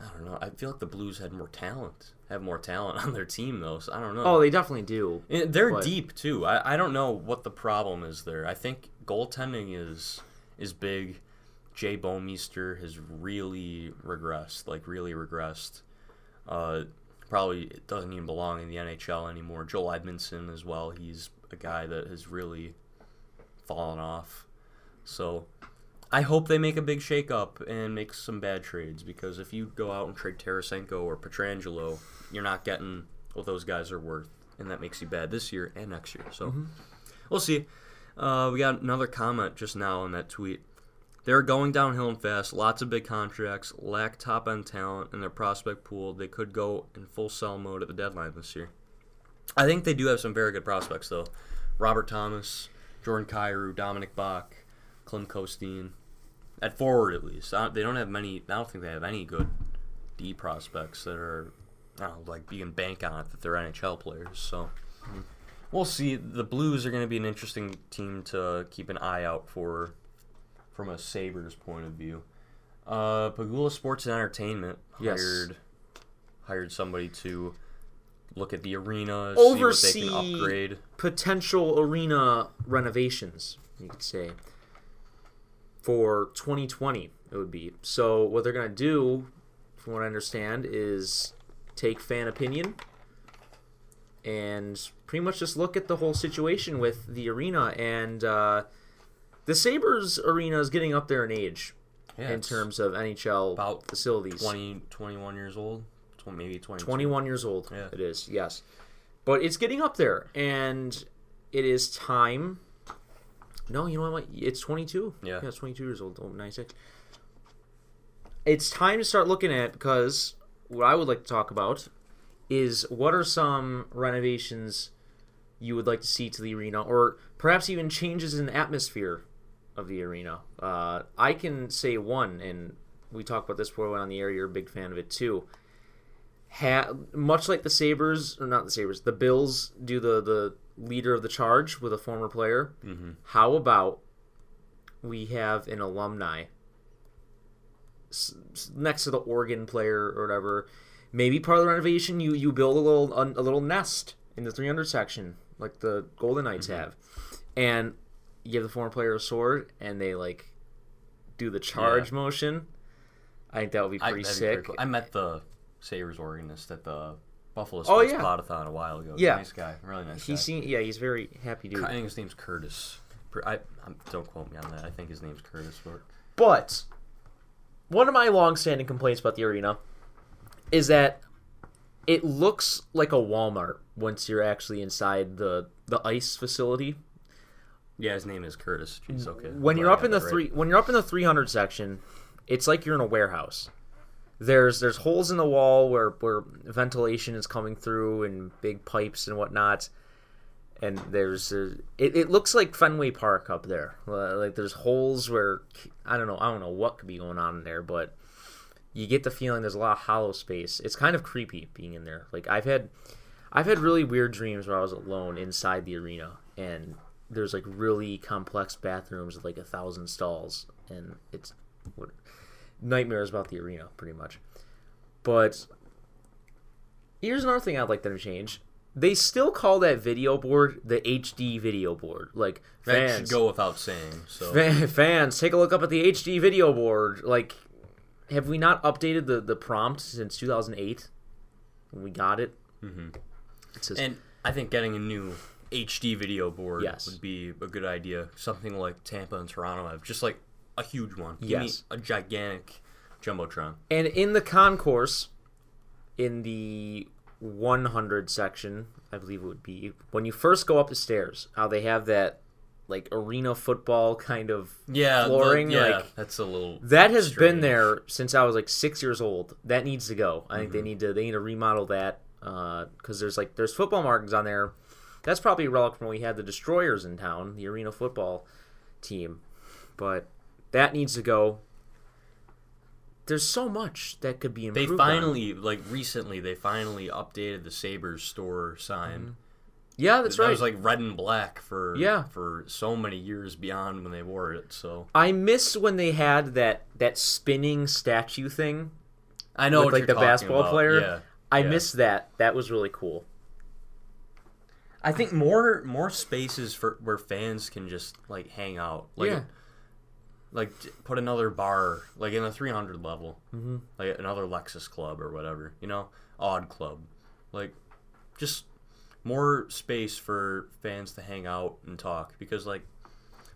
I don't know. I feel like the Blues had more talent, have more talent on their team though. So I don't know. Oh, they definitely do. And they're But- deep too. I, I don't know what the problem is there. I think goaltending is is big. Jay Bouwmeester has really regressed, like really regressed. Uh, probably doesn't even belong in the NHL anymore. Joel Edmundson as well. He's a guy that has really fallen off. So I hope they make a big shakeup and make some bad trades because if you go out and trade Tarasenko or Pietrangelo, you're not getting what those guys are worth, and that makes you bad this year and next year. So we'll see. Uh, we got another comment just now on that tweet. They're going downhill and fast. Lots of big contracts, lack top end talent in their prospect pool. They could go in full sell mode at the deadline this year. I think they do have some very good prospects though. Robert Thomas, Jordan Kyrou, Dominik Bokk, Klim Kostin. At forward, at least. Don't- they don't have many. I don't think they have any good D prospects that are, I don't know, like you can bank on it that they're NHL players. So we'll see. The Blues are going to be an interesting team to keep an eye out for, from a Sabres point of view. Uh, Pegula Sports and Entertainment Yes. hired hired somebody to look at the arena, see what they Oversee- can upgrade. potential arena renovations, you could say, for 2020. It would be so. What they're gonna do, from what I understand, is take fan opinion and pretty much just look at the whole situation with the arena and uh, the Sabres arena is getting up there in age Yeah, in terms of NHL about facilities. 20, 21 years old, maybe 20. 21 years old. Yeah. It is, yes. But it's getting up there, and it is time. No, you know what? It's 22. Yeah. it's 22 years old. Oh, 96. It's time to start looking at because what I would like to talk about is what are some renovations you would like to see to the arena, or perhaps even changes in the atmosphere of the arena. Uh, I can say one, and we talked about this before we went on the air. You're a big fan of it too ha- much like the Sabres, or not the Sabres, the Bills do the, the leader of the charge with a former player. Mhm. How about we have an alumni s- next to the Oregon player or whatever? Maybe part of the renovation, you, you build a little a, little nest in the 300 section, like the Golden Knights have, and you give the former player a sword, and they like do the charge motion. I think that would be pretty that'd be pretty sick. cool. I met the Sabres organist at the Buffalo Oh, Sports yeah. Podathon a while ago. Yeah. Nice guy. Really nice He guy. seen, yeah, he's very happy dude. I think his name's Curtis. I, I don't quote me on that. I think his name's Curtis. But But one of my long-standing complaints about the arena is that it looks like a Walmart once you're actually inside the the ice facility. yeah, his name is Curtis. Jeez, okay. When you're up in the that three when you're up in the 300 section, it's like you're in a warehouse. There's there's holes in the wall where where ventilation is coming through and big pipes and whatnot. And there's it, it looks like Fenway Park up there. Like there's holes where I don't know I don't know what could be going on in there, but you get the feeling there's a lot of hollow space. It's kind of creepy being in there. Like I've had I've had really weird dreams where I was alone inside the arena and there's like really complex bathrooms with like a thousand stalls and it's nightmares about the arena pretty much. But here's another thing I'd like them to change. They still call that video board the HD video board. Like that fans, should go without saying. So Fan- fans, take a look up at the HD video board. Like, have we not updated the, the prompt since 2008 we got it? Mhm. It says, And I think getting a new HD video board Yes. would be a good idea. Something like Tampa and Toronto have, just like a huge one. Give Yes. a gigantic jumbotron. and in the concourse, in the 100 section, I believe it would be, when you first go up the stairs, how they have that, like, arena football kind of Yeah, the- flooring. yeah, like, that's a little. That has been there since I was like six years old. That needs to go. I Mm-hmm. think they need to they need to remodel that because there's like there's football markings on there. That's probably a relic from when we had the Destroyers in town, the arena football team. But that needs to go. There's so much that could be They improved. on. finally, like recently, they finally updated the Sabres store sign. Mm-hmm. yeah, that's that right. was like red and black for Yeah. for so many years beyond when they wore it. So I miss when they had that that spinning statue thing. I know With, like, the basketball about. player? Yeah, I yeah. miss that. That was really cool. I think more more spaces for where fans can just like hang out. Like, Yeah. Like put another bar like in the 300 level, Mm-hmm. like another Lexus Club or whatever. You know, Odd Club, like just more space for fans to hang out and talk. Because like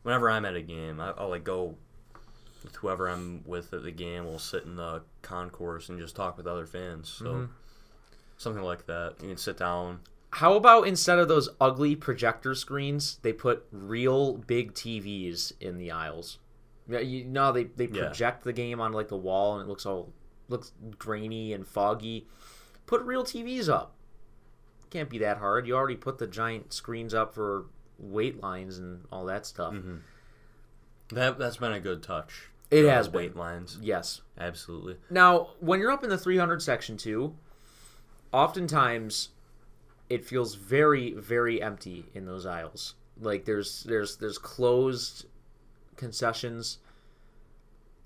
whenever I'm at a game, I, I'll like go with whoever I'm with at the game. We'll sit in the concourse and just talk with other fans. So Mm-hmm. something like that. You can sit down. How about instead of those ugly projector screens, they put real big TVs in the aisles? Yeah, you know they they Yeah. project the game on like the wall and it looks all looks grainy and foggy. Put real TVs up. Can't be that hard. You already put the giant screens up for weight lines and all that stuff. Mm-hmm. That that's been a good touch. It has been. lines. Yes. Absolutely. Now, when you're up in the 300 section too, oftentimes it feels very very empty in those aisles. Like there's there's there's closed concessions.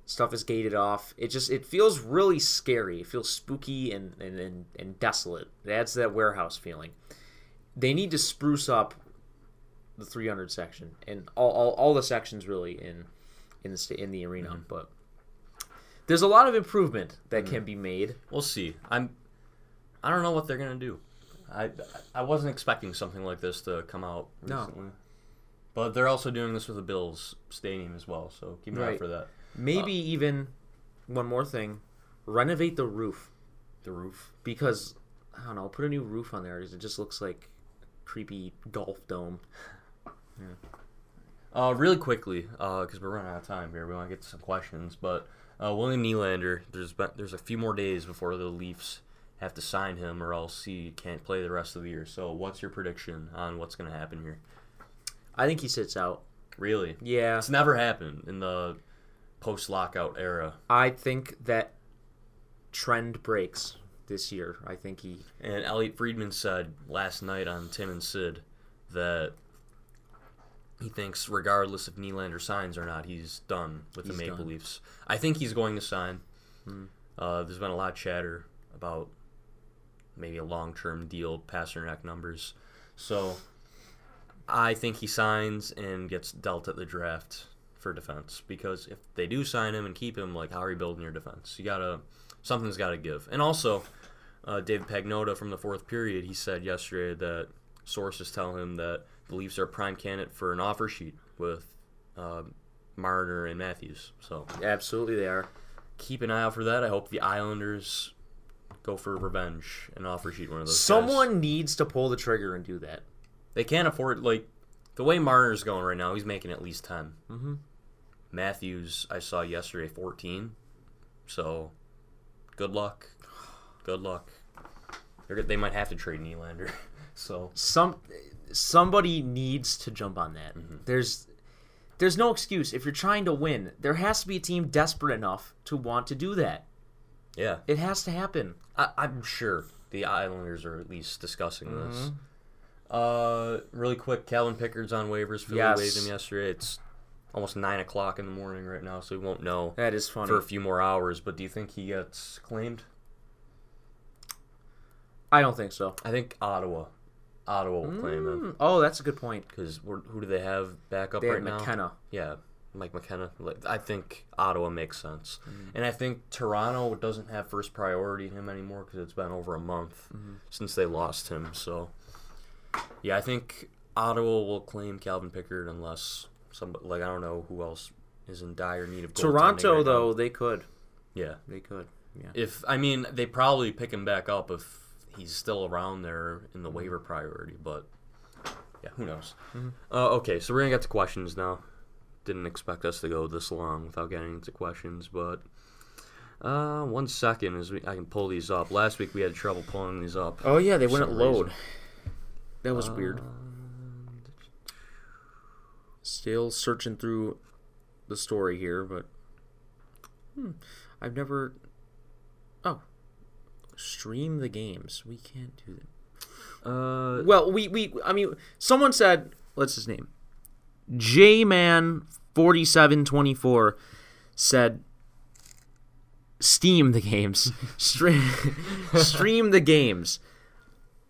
Stuff is gated off. It just it feels really scary. It feels spooky and and, and, and desolate. It adds that warehouse feeling. They need to spruce up the 300 section and all, all, all the sections really in in the in the arena. Mm-hmm. But there's a lot of improvement that mm-hmm. can be made. We'll see. I'm. I don't know what they're gonna do. I I wasn't expecting something like this to come out No. But they're also doing this with the Bills stadium as well, so keep an eye Right. for that. Maybe even one more thing, renovate the roof The roof. because I don't know, put a new roof on there. 'cause It just looks like creepy golf dome. Uh, really quickly, because we're running out of time here. We want to get to some questions, but uh, William Nylander, there's been, there's a few more days before the Leafs have to sign him, or else he can't play the rest of the year. So, what's your prediction on what's going to happen here? I think he sits out. Really, Yeah, it's never happened in the post-lockout era. I think that trend breaks this year. I think he And Elliotte Friedman said last night on Tim and Sid that he thinks, regardless if Nylander signs or not, he's done with the Maple done. Hmm. Leafs. I think he's going to sign. Uh, there's been a lot of chatter about maybe a long-term deal, Pastrnak numbers. So I think he signs and gets dealt at the draft for defense because if they do sign him and keep him, like how are you building your defense? You gotta something's got to give. And also, uh, Dave Pagnotta from the fourth period, he said yesterday that sources tell him that the Leafs are a prime candidate for an offer sheet with uh, Marner and Matthews. So absolutely they are. keep an eye out for that. I hope the Islanders go for revenge and offer sheet one of those. guys. Someone needs to pull the trigger and do that. They can't afford like the way Marner's going right now. He's making at least 10 Mm-hmm. Matthews, I saw yesterday, fourteen. So, good luck. Good luck. They're, they might have to trade Nylander. so Some somebody needs to jump on that. There's there's no excuse if you're trying to win. There has to be a team desperate enough to want to do that. yeah, It has to happen. I, I'm sure the Islanders are at least discussing Mm-hmm. this. Uh, really quick, Calvin Pickard's on waivers. Philly Yes. waived him yesterday. It's almost nine o'clock in the morning right now, so we won't know That is funny. for a few more hours. But do you think he gets claimed? I don't think so. I think Ottawa. Ottawa will claim him Mm, Oh, that's a good point. because who do they have back up They right now? McKenna. Yeah, Mike McKenna. I think Ottawa makes sense, Mm-hmm. and I think Toronto doesn't have first priority in him anymore because it's been over a month Mm-hmm. since they lost him. So, yeah, I think Ottawa will claim Calvin Pickard unless somebody like I don't know who else is in dire need of Toronto right now. though, they could. Yeah, They could. Yeah. if I mean they probably pick him back up if he's still around there in the waiver priority, but yeah, who knows? Uh, okay, so we're gonna get to questions now. Didn't expect us to go this long without getting into questions, but uh, one second as we, I can pull these up. Last week we had trouble pulling these up. Oh yeah, they wouldn't load. reason. That was weird. Uh, Still searching through the story here, but hmm, I've never. Oh, stream the games. We can't do that. Uh, Well, we we I mean, someone said, what's his name? J Man forty seven twenty four said, Steam the games, stream stream the games.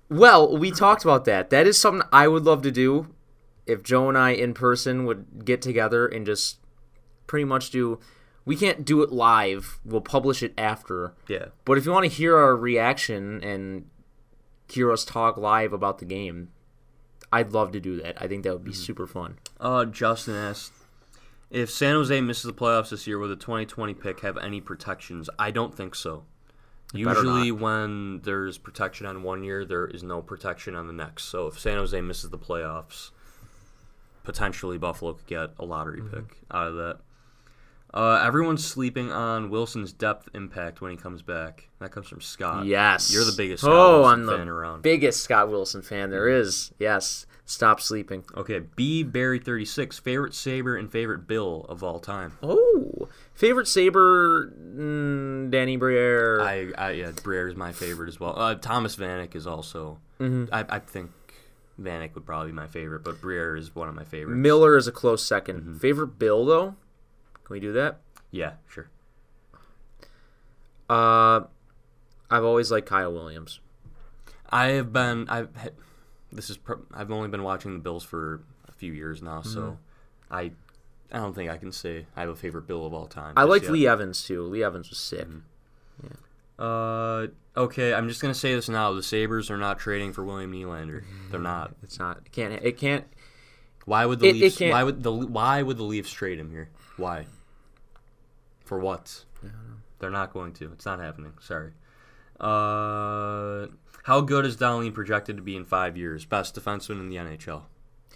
Well, we talked about that. That is something I would love to do. If Joe and I in person would get together and just pretty much do. We can't do it live. We'll publish it after. yeah. But if you want to hear our reaction and hear us talk live about the game, I'd love to do that. I think that would be super fun. Uh, Justin asked if San Jose misses the playoffs this year, will the 2020 pick have any protections? I don't think so. Usually, when there's protection on one year, there is no protection on the next. So if San Jose misses the playoffs, potentially Buffalo could get a lottery Mm-hmm. pick out of that. Uh, everyone's sleeping on Wilson's depth impact when he comes back. That comes from Scott. Yes. you're the biggest Scott oh, Wilson I'm the around. biggest Scott Wilson fan there is. Yes. Stop sleeping. okay, B Barry 36 favorite Sabre and favorite Bill of all time. Oh, favorite Sabre, mm, Danny Briere. I, I yeah, Briere's my favorite as well. Uh, Thomas Vanek is also. Mm-hmm. I, I think Vanek would probably be my favorite, but Breer is one of my favorites. Miller is a close 2nd Mm-hmm. Favorite Bill though? Can we do that? Yeah, sure. Uh, I've always liked Kyle Williams. I have been. I've. This is. pro- I've only been watching the Bills for a few years now, Mm-hmm. so I. I don't think I can say I have a favorite Bill of all time. I liked yet. Lee Evans too. Lee Evans was sick. Yeah. Uh, okay, I'm just gonna say this now. The Sabres are not trading for William Nylander. They're not. It's not. It can't. It can't. Why would the It- it Leafs? can't- why would the Why would the Leafs trade him here? Why? For what? They're not going to. It's not happening. Sorry. Uh, how good is Dahlin projected to be in five years? Best defenseman in the NHL.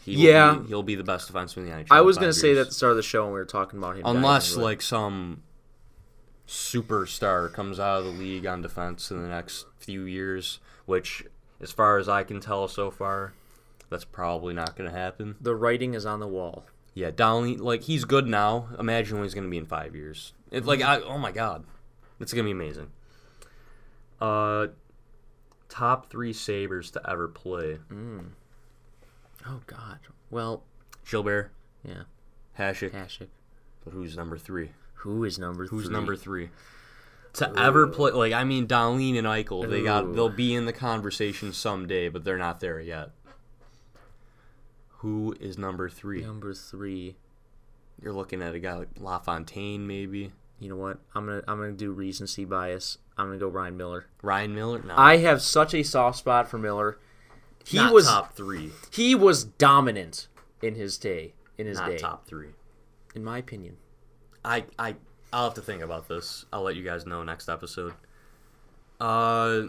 He Yeah. be- he'll be the best defenseman in the NHL. I was gonna say that at the start of the show when we were talking about him. unless but- like some superstar comes out of the league on defense in the next few years, which, as far as I can tell so far, that's probably not going to happen. the writing is on the wall. Yeah, Dahlin, like he's good now. Imagine what he's going to be in five years. It's like, I, oh my god, it's going to be amazing. Uh, top three Sabres to ever play: mm. Oh God. Well, Gilbert, yeah. Hasek, Hasek. but who's number three? Who is number? Who's three? number three? To ever play, like I mean, Dahlin and Eichel, they got, they'll be in the conversation someday, but they're not there yet. Who is number three? Number three. You're looking at a guy like LaFontaine, maybe You know what? I'm gonna I'm gonna do recency bias. I'm gonna go Ryan Miller. Ryan Miller. No, I have such a soft spot for Miller. He not was top three, he was dominant in his day. In his not day, top three. in my opinion. I I I'll have to think about this. I'll let you guys know next episode. Uh,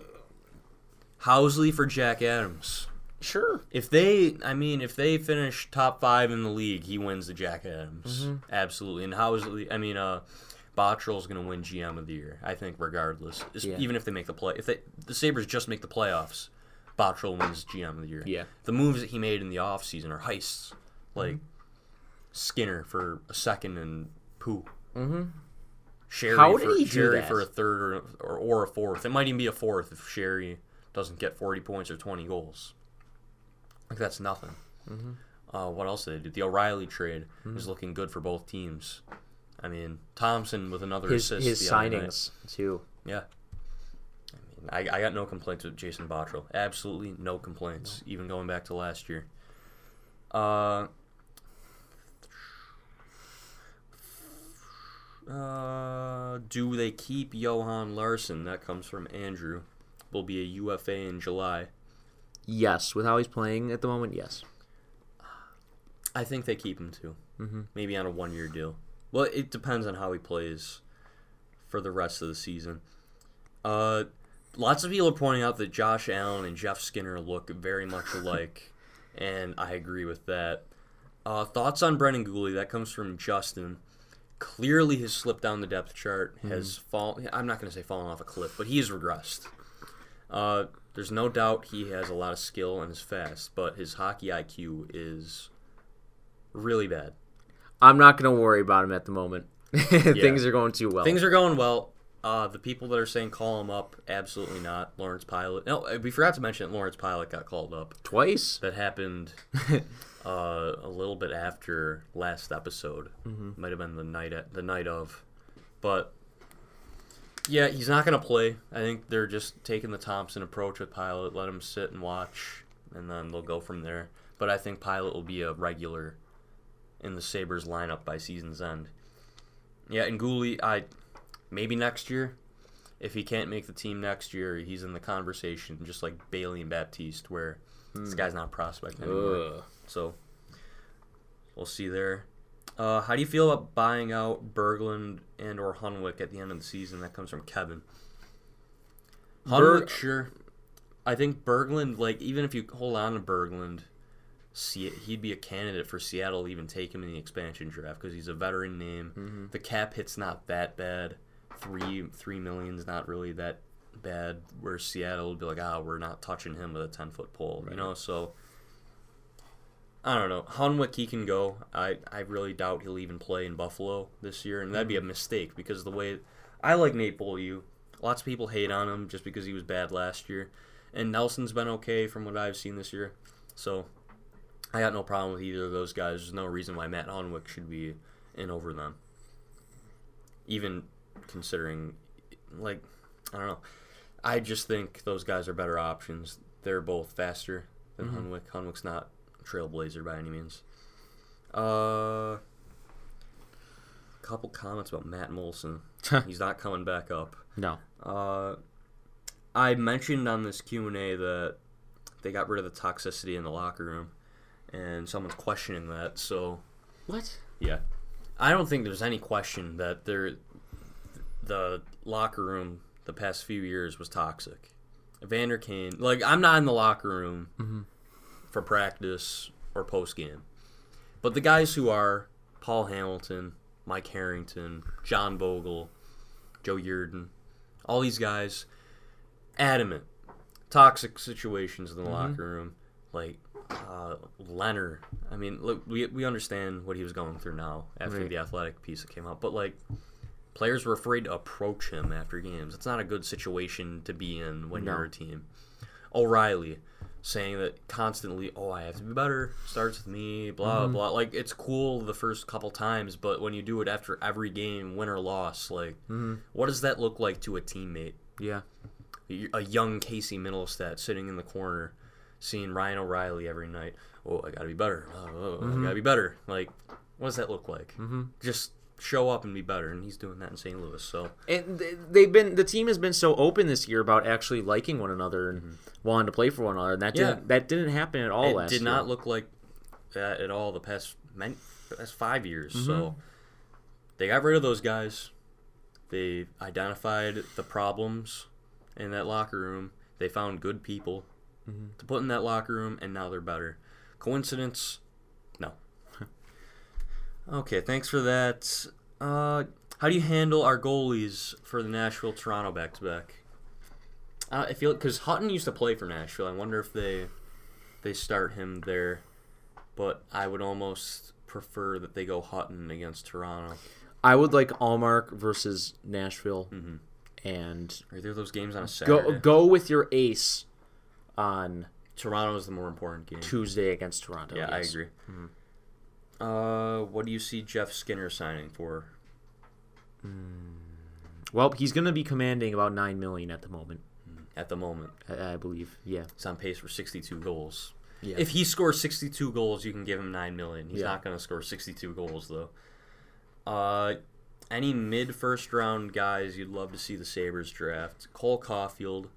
Housley for Jack Adams. Sure. If they, I mean, if they finish top five in the league, he wins the Jack Adams. Mm-hmm. Absolutely. And is I mean, uh, Botterill's going to win GM of the year. I think, regardless, Yeah. even if they make the play, if they the Sabres just make the playoffs, Bottrell wins GM of the year. Yeah. The moves that he made in the offseason are heists, like Mm-hmm. Skinner for a second and Pu. Mm-hmm. Sheary How for, did he do Sheary that? for a third or, or or a fourth. It might even be a fourth if Sheary doesn't get forty points or twenty goals. Like that's nothing. Mm-hmm. Uh, what else did they do? The O'Reilly trade is looking good for both teams. I mean, Thompson with another His assist. his the other night. signings too. Yeah. I mean, I, I got no complaints with Jason Botterill. Absolutely no complaints, even going back to last year. Uh, uh, do they keep Johan Larsson? That comes from Andrew. Will be a UFA in July. Yes, with how he's playing at the moment, yes. I think they keep him too. Mm-hmm. Maybe on a one year deal. Well, it depends on how he plays for the rest of the season. Uh, lots of people are pointing out that Josh Allen and Jeff Skinner look very much alike, and I agree with that. Uh, thoughts on Brendan Guhle? That comes from Justin. Clearly, his slip down the depth chart has fallen. I'm not going to say fallen off a cliff, but he has regressed. Uh, there's no doubt he has a lot of skill and is fast, but his hockey IQ is really bad. I'm not gonna worry about him at the moment. Things are going too well. Things are going well. Uh, the people that are saying call him up, absolutely not. Lawrence Pilut. No, we forgot to mention that Lawrence Pilut got called up. twice. That happened uh, a little bit after last episode. Might have been the night at, the night of, but yeah, he's not gonna play. I think they're just taking the Thompson approach with Pilut. Let him sit and watch, and then they'll go from there. But I think Pilut will be a regular in the Sabres lineup by season's end. Yeah, and Guhle, I maybe next year. If he can't make the team next year, he's in the conversation, just like Bailey and Baptiste, where this guy's not a prospect anymore. Ugh. So we'll see there. Uh, how do you feel about buying out Berglund and or Hunwick at the end of the season? That comes from Kevin. Hunwick, Berg- sure. I think Berglund, like even if you hold on to Berglund, he'd be a candidate for Seattle to even take him in the expansion draft because he's a veteran name. The cap hit's not that bad. Three three million's not really that bad. Where Seattle would be like, ah, we're not touching him with a ten foot pole, you know. So I don't know. Hunwick he can go. I I really doubt he'll even play in Buffalo this year, and that'd be a mistake because the way I like Nate Beaulieu. Lots of people hate on him just because he was bad last year, and Nelson's been okay from what I've seen this year. So I got no problem with either of those guys. There's no reason why Matt Hunwick should be in over them. even considering, like, I don't know. I just think those guys are better options. They're both faster than Mm-hmm. Hunwick. Hunwick's not a trailblazer by any means. Uh, couple comments about Matt Moulson. He's not coming back up. No. Uh, I mentioned on this Q and A that they got rid of the toxicity in the locker room, and someone's questioning that. So What? yeah, I don't think there's any question that there, the locker room the past few years was toxic. Vander Kane, like I'm not in the locker room mm-hmm. for practice or post game, but the guys who are Paul Hamilton, Mike Harrington, John Vogl, Joe Yerdon, all these guys, adamant, toxic situations in the mm-hmm. locker room, like uh, Leonard. I mean, look, we we understand what he was going through now after Right. the athletic piece that came out, but like players were afraid to approach him after games. It's not a good situation to be in when No. you're a team. O'Reilly saying that constantly, "Oh, I have to be better." Starts with me, blah blah. Like it's cool the first couple times, but when you do it after every game, win or loss, like what does that look like to a teammate? Yeah. a young Casey Mittelstadt sitting in the corner, seeing Ryan O'Reilly every night. Oh, I gotta be better. Oh, oh, I gotta mm-hmm. be better. Like, what does that look like? Mm-hmm. Just show up and be better, and he's doing that in St. Louis. So And they've been the team has been so open this year about actually liking one another and mm-hmm. wanting to play for one another, and that Yeah. didn't that didn't happen at all last year. it last did year. not look like that at all the past many, past five years. So mm-hmm. they got rid of those guys. They identified the problems in that locker room. They found good people to put in that locker room, and now they're better. Coincidence? No. okay, thanks for that. Uh, how do you handle our goalies for the Nashville Toronto back to back? I feel because Hutton used to play for Nashville. I wonder if they they start him there, but I would almost prefer that they go Hutton against Toronto. I would like Ullmark versus Nashville, Mm-hmm. and Are there those games on a Saturday? go go with your ace on Toronto is the more important game. Tuesday against Toronto. yeah, yes. I agree. Uh, what do you see Jeff Skinner signing for? Well, he's going to be commanding about nine million at the moment, At the moment, I, I believe. Yeah. he's on pace for 62 goals. Yeah. If he scores 62 goals, you can give him 9 million. He's Yeah. not going to score 62 goals though. Uh any mid first round guys you'd love to see the Sabres draft? Cole Caufield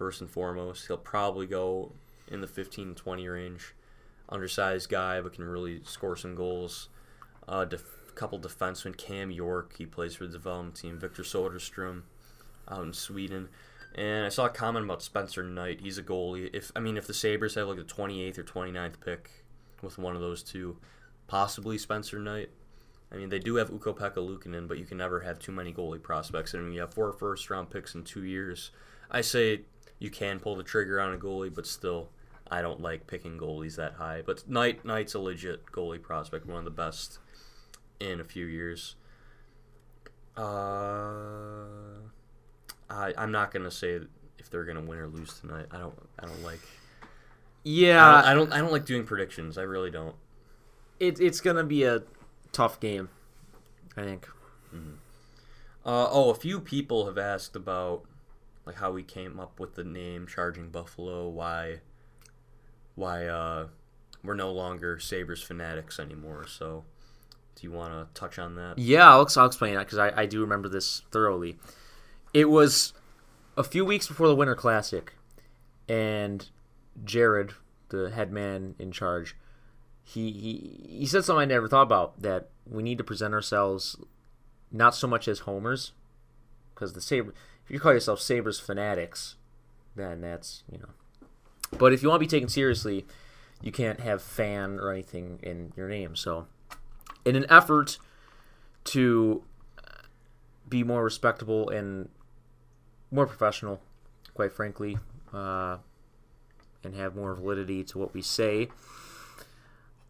first and foremost. He'll probably go in the 15 20 range. Undersized guy but can really score some goals. Uh def- couple defensemen, Cam York, he plays for the development team. Victor Soderstrom out in Sweden. And I saw a comment about Spencer Knight. He's a goalie. If I mean, if the Sabres have like the 28th or 29th pick with one of those two, possibly Spencer Knight. I mean, they do have Ukko Pekka Luukkonen, but you can never have too many goalie prospects. And when you have four first round picks in two years, I say you can pull the trigger on a goalie, but still, I don't like picking goalies that high. But Knight, Knight's a legit goalie prospect, one of the best in a few years. Uh, I I'm not gonna say if they're gonna win or lose tonight. I don't I don't like Yeah, I, don't, I don't I don't like doing predictions. I really don't. it, it's going to be a tough game, I think. Uh, oh, a few people have asked about like how we came up with the name Charging Buffalo. Why why uh, we're no longer Sabres fanatics anymore. So, do you want to touch on that? Yeah, I'll, I'll explain that because I, I do remember this thoroughly. It was a few weeks before the Winter Classic, and Jared, the head man in charge, he, he he said something I never thought about that we need to present ourselves not so much as homers, because the Sabre, if you call yourself Sabres fanatics, then that's you know. But if you want to be taken seriously, you can't have fan or anything in your name. So, in an effort to be more respectable and more professional, quite frankly, uh, and have more validity to what we say.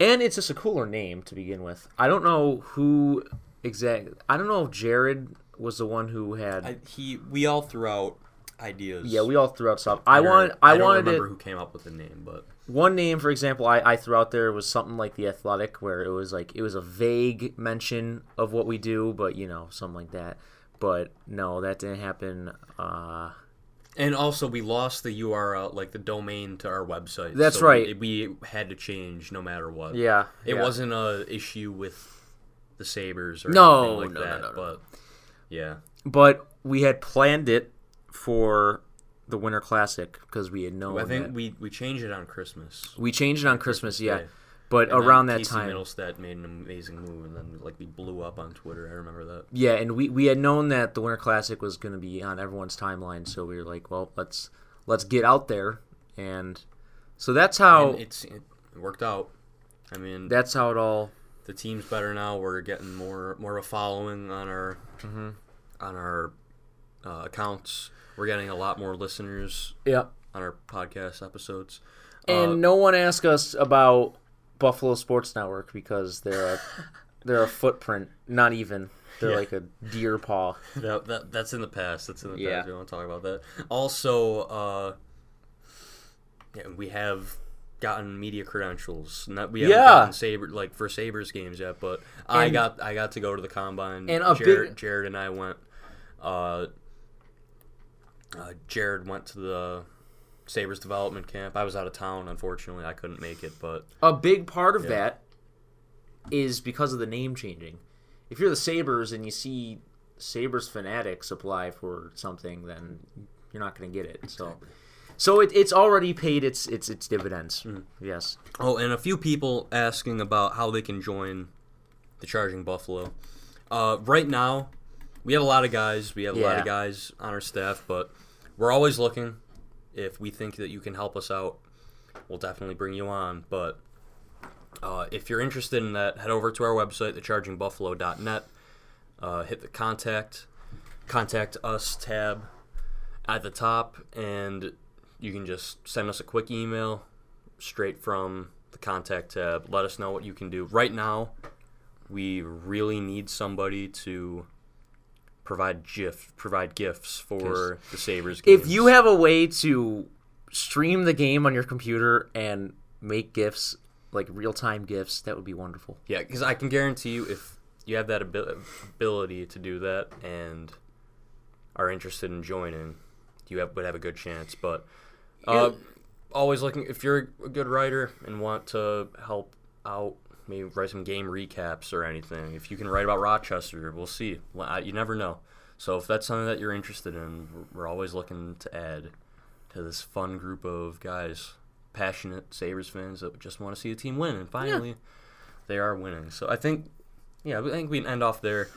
And it's just a cooler name to begin with. I don't know who exactly. I don't know if Jared was the one who had. I, he we all threw out ideas. yeah, we all threw out stuff. I don't- want. I, don't wanted remember who came up with the name, but one name, for example, I, I threw out there was something like the Athletic, where it was like it was a vague mention of what we do, but you know, something like that. But no, that didn't happen. Uh, And also, we lost the URL, like the domain to our website. That's so right. We, we had to change no matter what. yeah, It yeah. wasn't a issue with the Sabres or No, anything like no, no, that. no, no. But yeah, but we had planned it for the Winter Classic because we had known. I think we we changed it on Christmas. we changed it on Christmas, yeah. Day. But And around that Casey time, Mittelstadt made an amazing move, and then like we blew up on Twitter. I remember that. Yeah, and we, we had known that the Winter Classic was going to be on everyone's timeline, so we were like, well, let's let's get out there, and so that's how And it's it worked out. I mean, that's how it all. The team's better now. We're getting more more of a following on our Mm-hmm. on our uh, accounts. We're getting a lot more listeners Yeah, on our podcast episodes. and Uh, no one asked us about Buffalo Sports Network because they're a they're a footprint, not even they're Yeah. like a deer paw. that, that that's in the past. That's in the Yeah. past. We don't want to talk about that. Also, uh, yeah, we have gotten media credentials. Not we haven't Yeah. gotten Sabre like for Sabres games yet, but I got I got to go to the combine. And Jared, big- Jared and I went. Uh, uh, Jared went to the Sabres development camp. I was out of town, unfortunately. I couldn't make it, but A big part of Yeah. that is because of the name changing. If you're the Sabres and you see Sabres fanatics apply for something, then you're not going to get it. So, so it, it's already paid its its its dividends. Mm. Yes. Oh, and a few people asking about how they can join the Charging Buffalo. Uh, right now, we have a lot of guys. We have a lot of guys on our staff, but we're always looking. If we think that you can help us out, we'll definitely bring you on. But uh, if you're interested in that, head over to our website, thechargingbuffalo.net. Uh, hit the contact, contact us tab at the top, and you can just send us a quick email straight from the contact tab. Let us know what you can do. Right now, we really need somebody to provide gif provide gifts for the Sabres games. If you have a way to stream the game on your computer and make gifts, like real time gifts, that would be wonderful. Yeah, because I can guarantee you, if you have that abil- ability to do that and are interested in joining, you have, would have a good chance. But uh, always looking, if you're a good writer and want to help out, maybe write some game recaps or anything. If you can write about Rochester, we'll see. You never know. So if that's something that you're interested in, we're always looking to add to this fun group of guys, passionate Sabres fans that just want to see a team win. And finally, they are winning. So I think, yeah, I think we can end off there.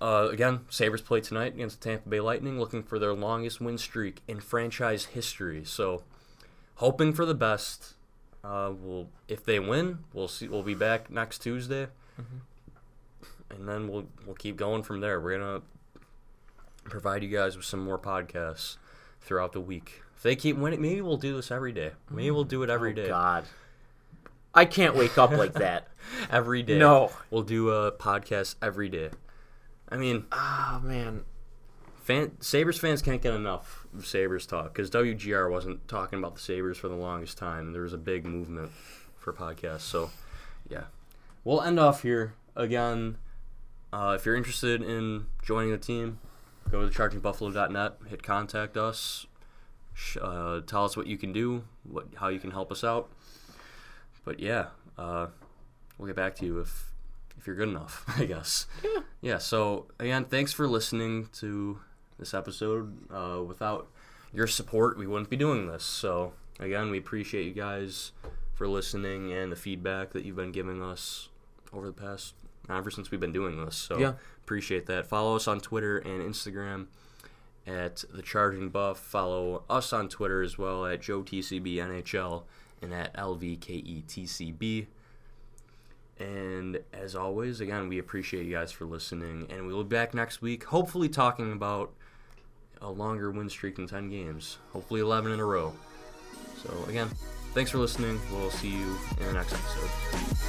Uh, again, Sabres play tonight against the Tampa Bay Lightning, looking for their longest win streak in franchise history. So, hoping for the best. Uh, we'll if they win, we'll see. We'll be back next Tuesday, and then we'll we'll keep going from there. We're gonna provide you guys with some more podcasts throughout the week. If they keep winning, maybe we'll do this every day. Maybe we'll do it every day. Oh, God. I can't wake up like that. Every day. No. We'll do a podcast every day. I mean, Oh man. fan, Sabres fans can't get enough of Sabres talk because WGR wasn't talking about the Sabres for the longest time. There was a big movement for podcasts. So, yeah. We'll end off here. Again, uh, if you're interested in joining the team, go to chargingbuffalo.net, hit contact us, sh- uh, tell us what you can do, what how you can help us out. But yeah, uh, we'll get back to you if if you're good enough, I guess. Yeah. Yeah. So again, thanks for listening to this episode. Uh, without your support, we wouldn't be doing this. So again, we appreciate you guys for listening and the feedback that you've been giving us over the past ever since we've been doing this. So Yeah. appreciate that. Follow us on Twitter and Instagram at the Charging Buff. Follow us on Twitter as well at Joe TCB NHL and at LVKETCB. And as always, again, we appreciate you guys for listening. And we'll be back next week, hopefully talking about a longer win streak than 10 games, hopefully 11 in a row. So, again, thanks for listening. We'll see you in the next episode. We'll.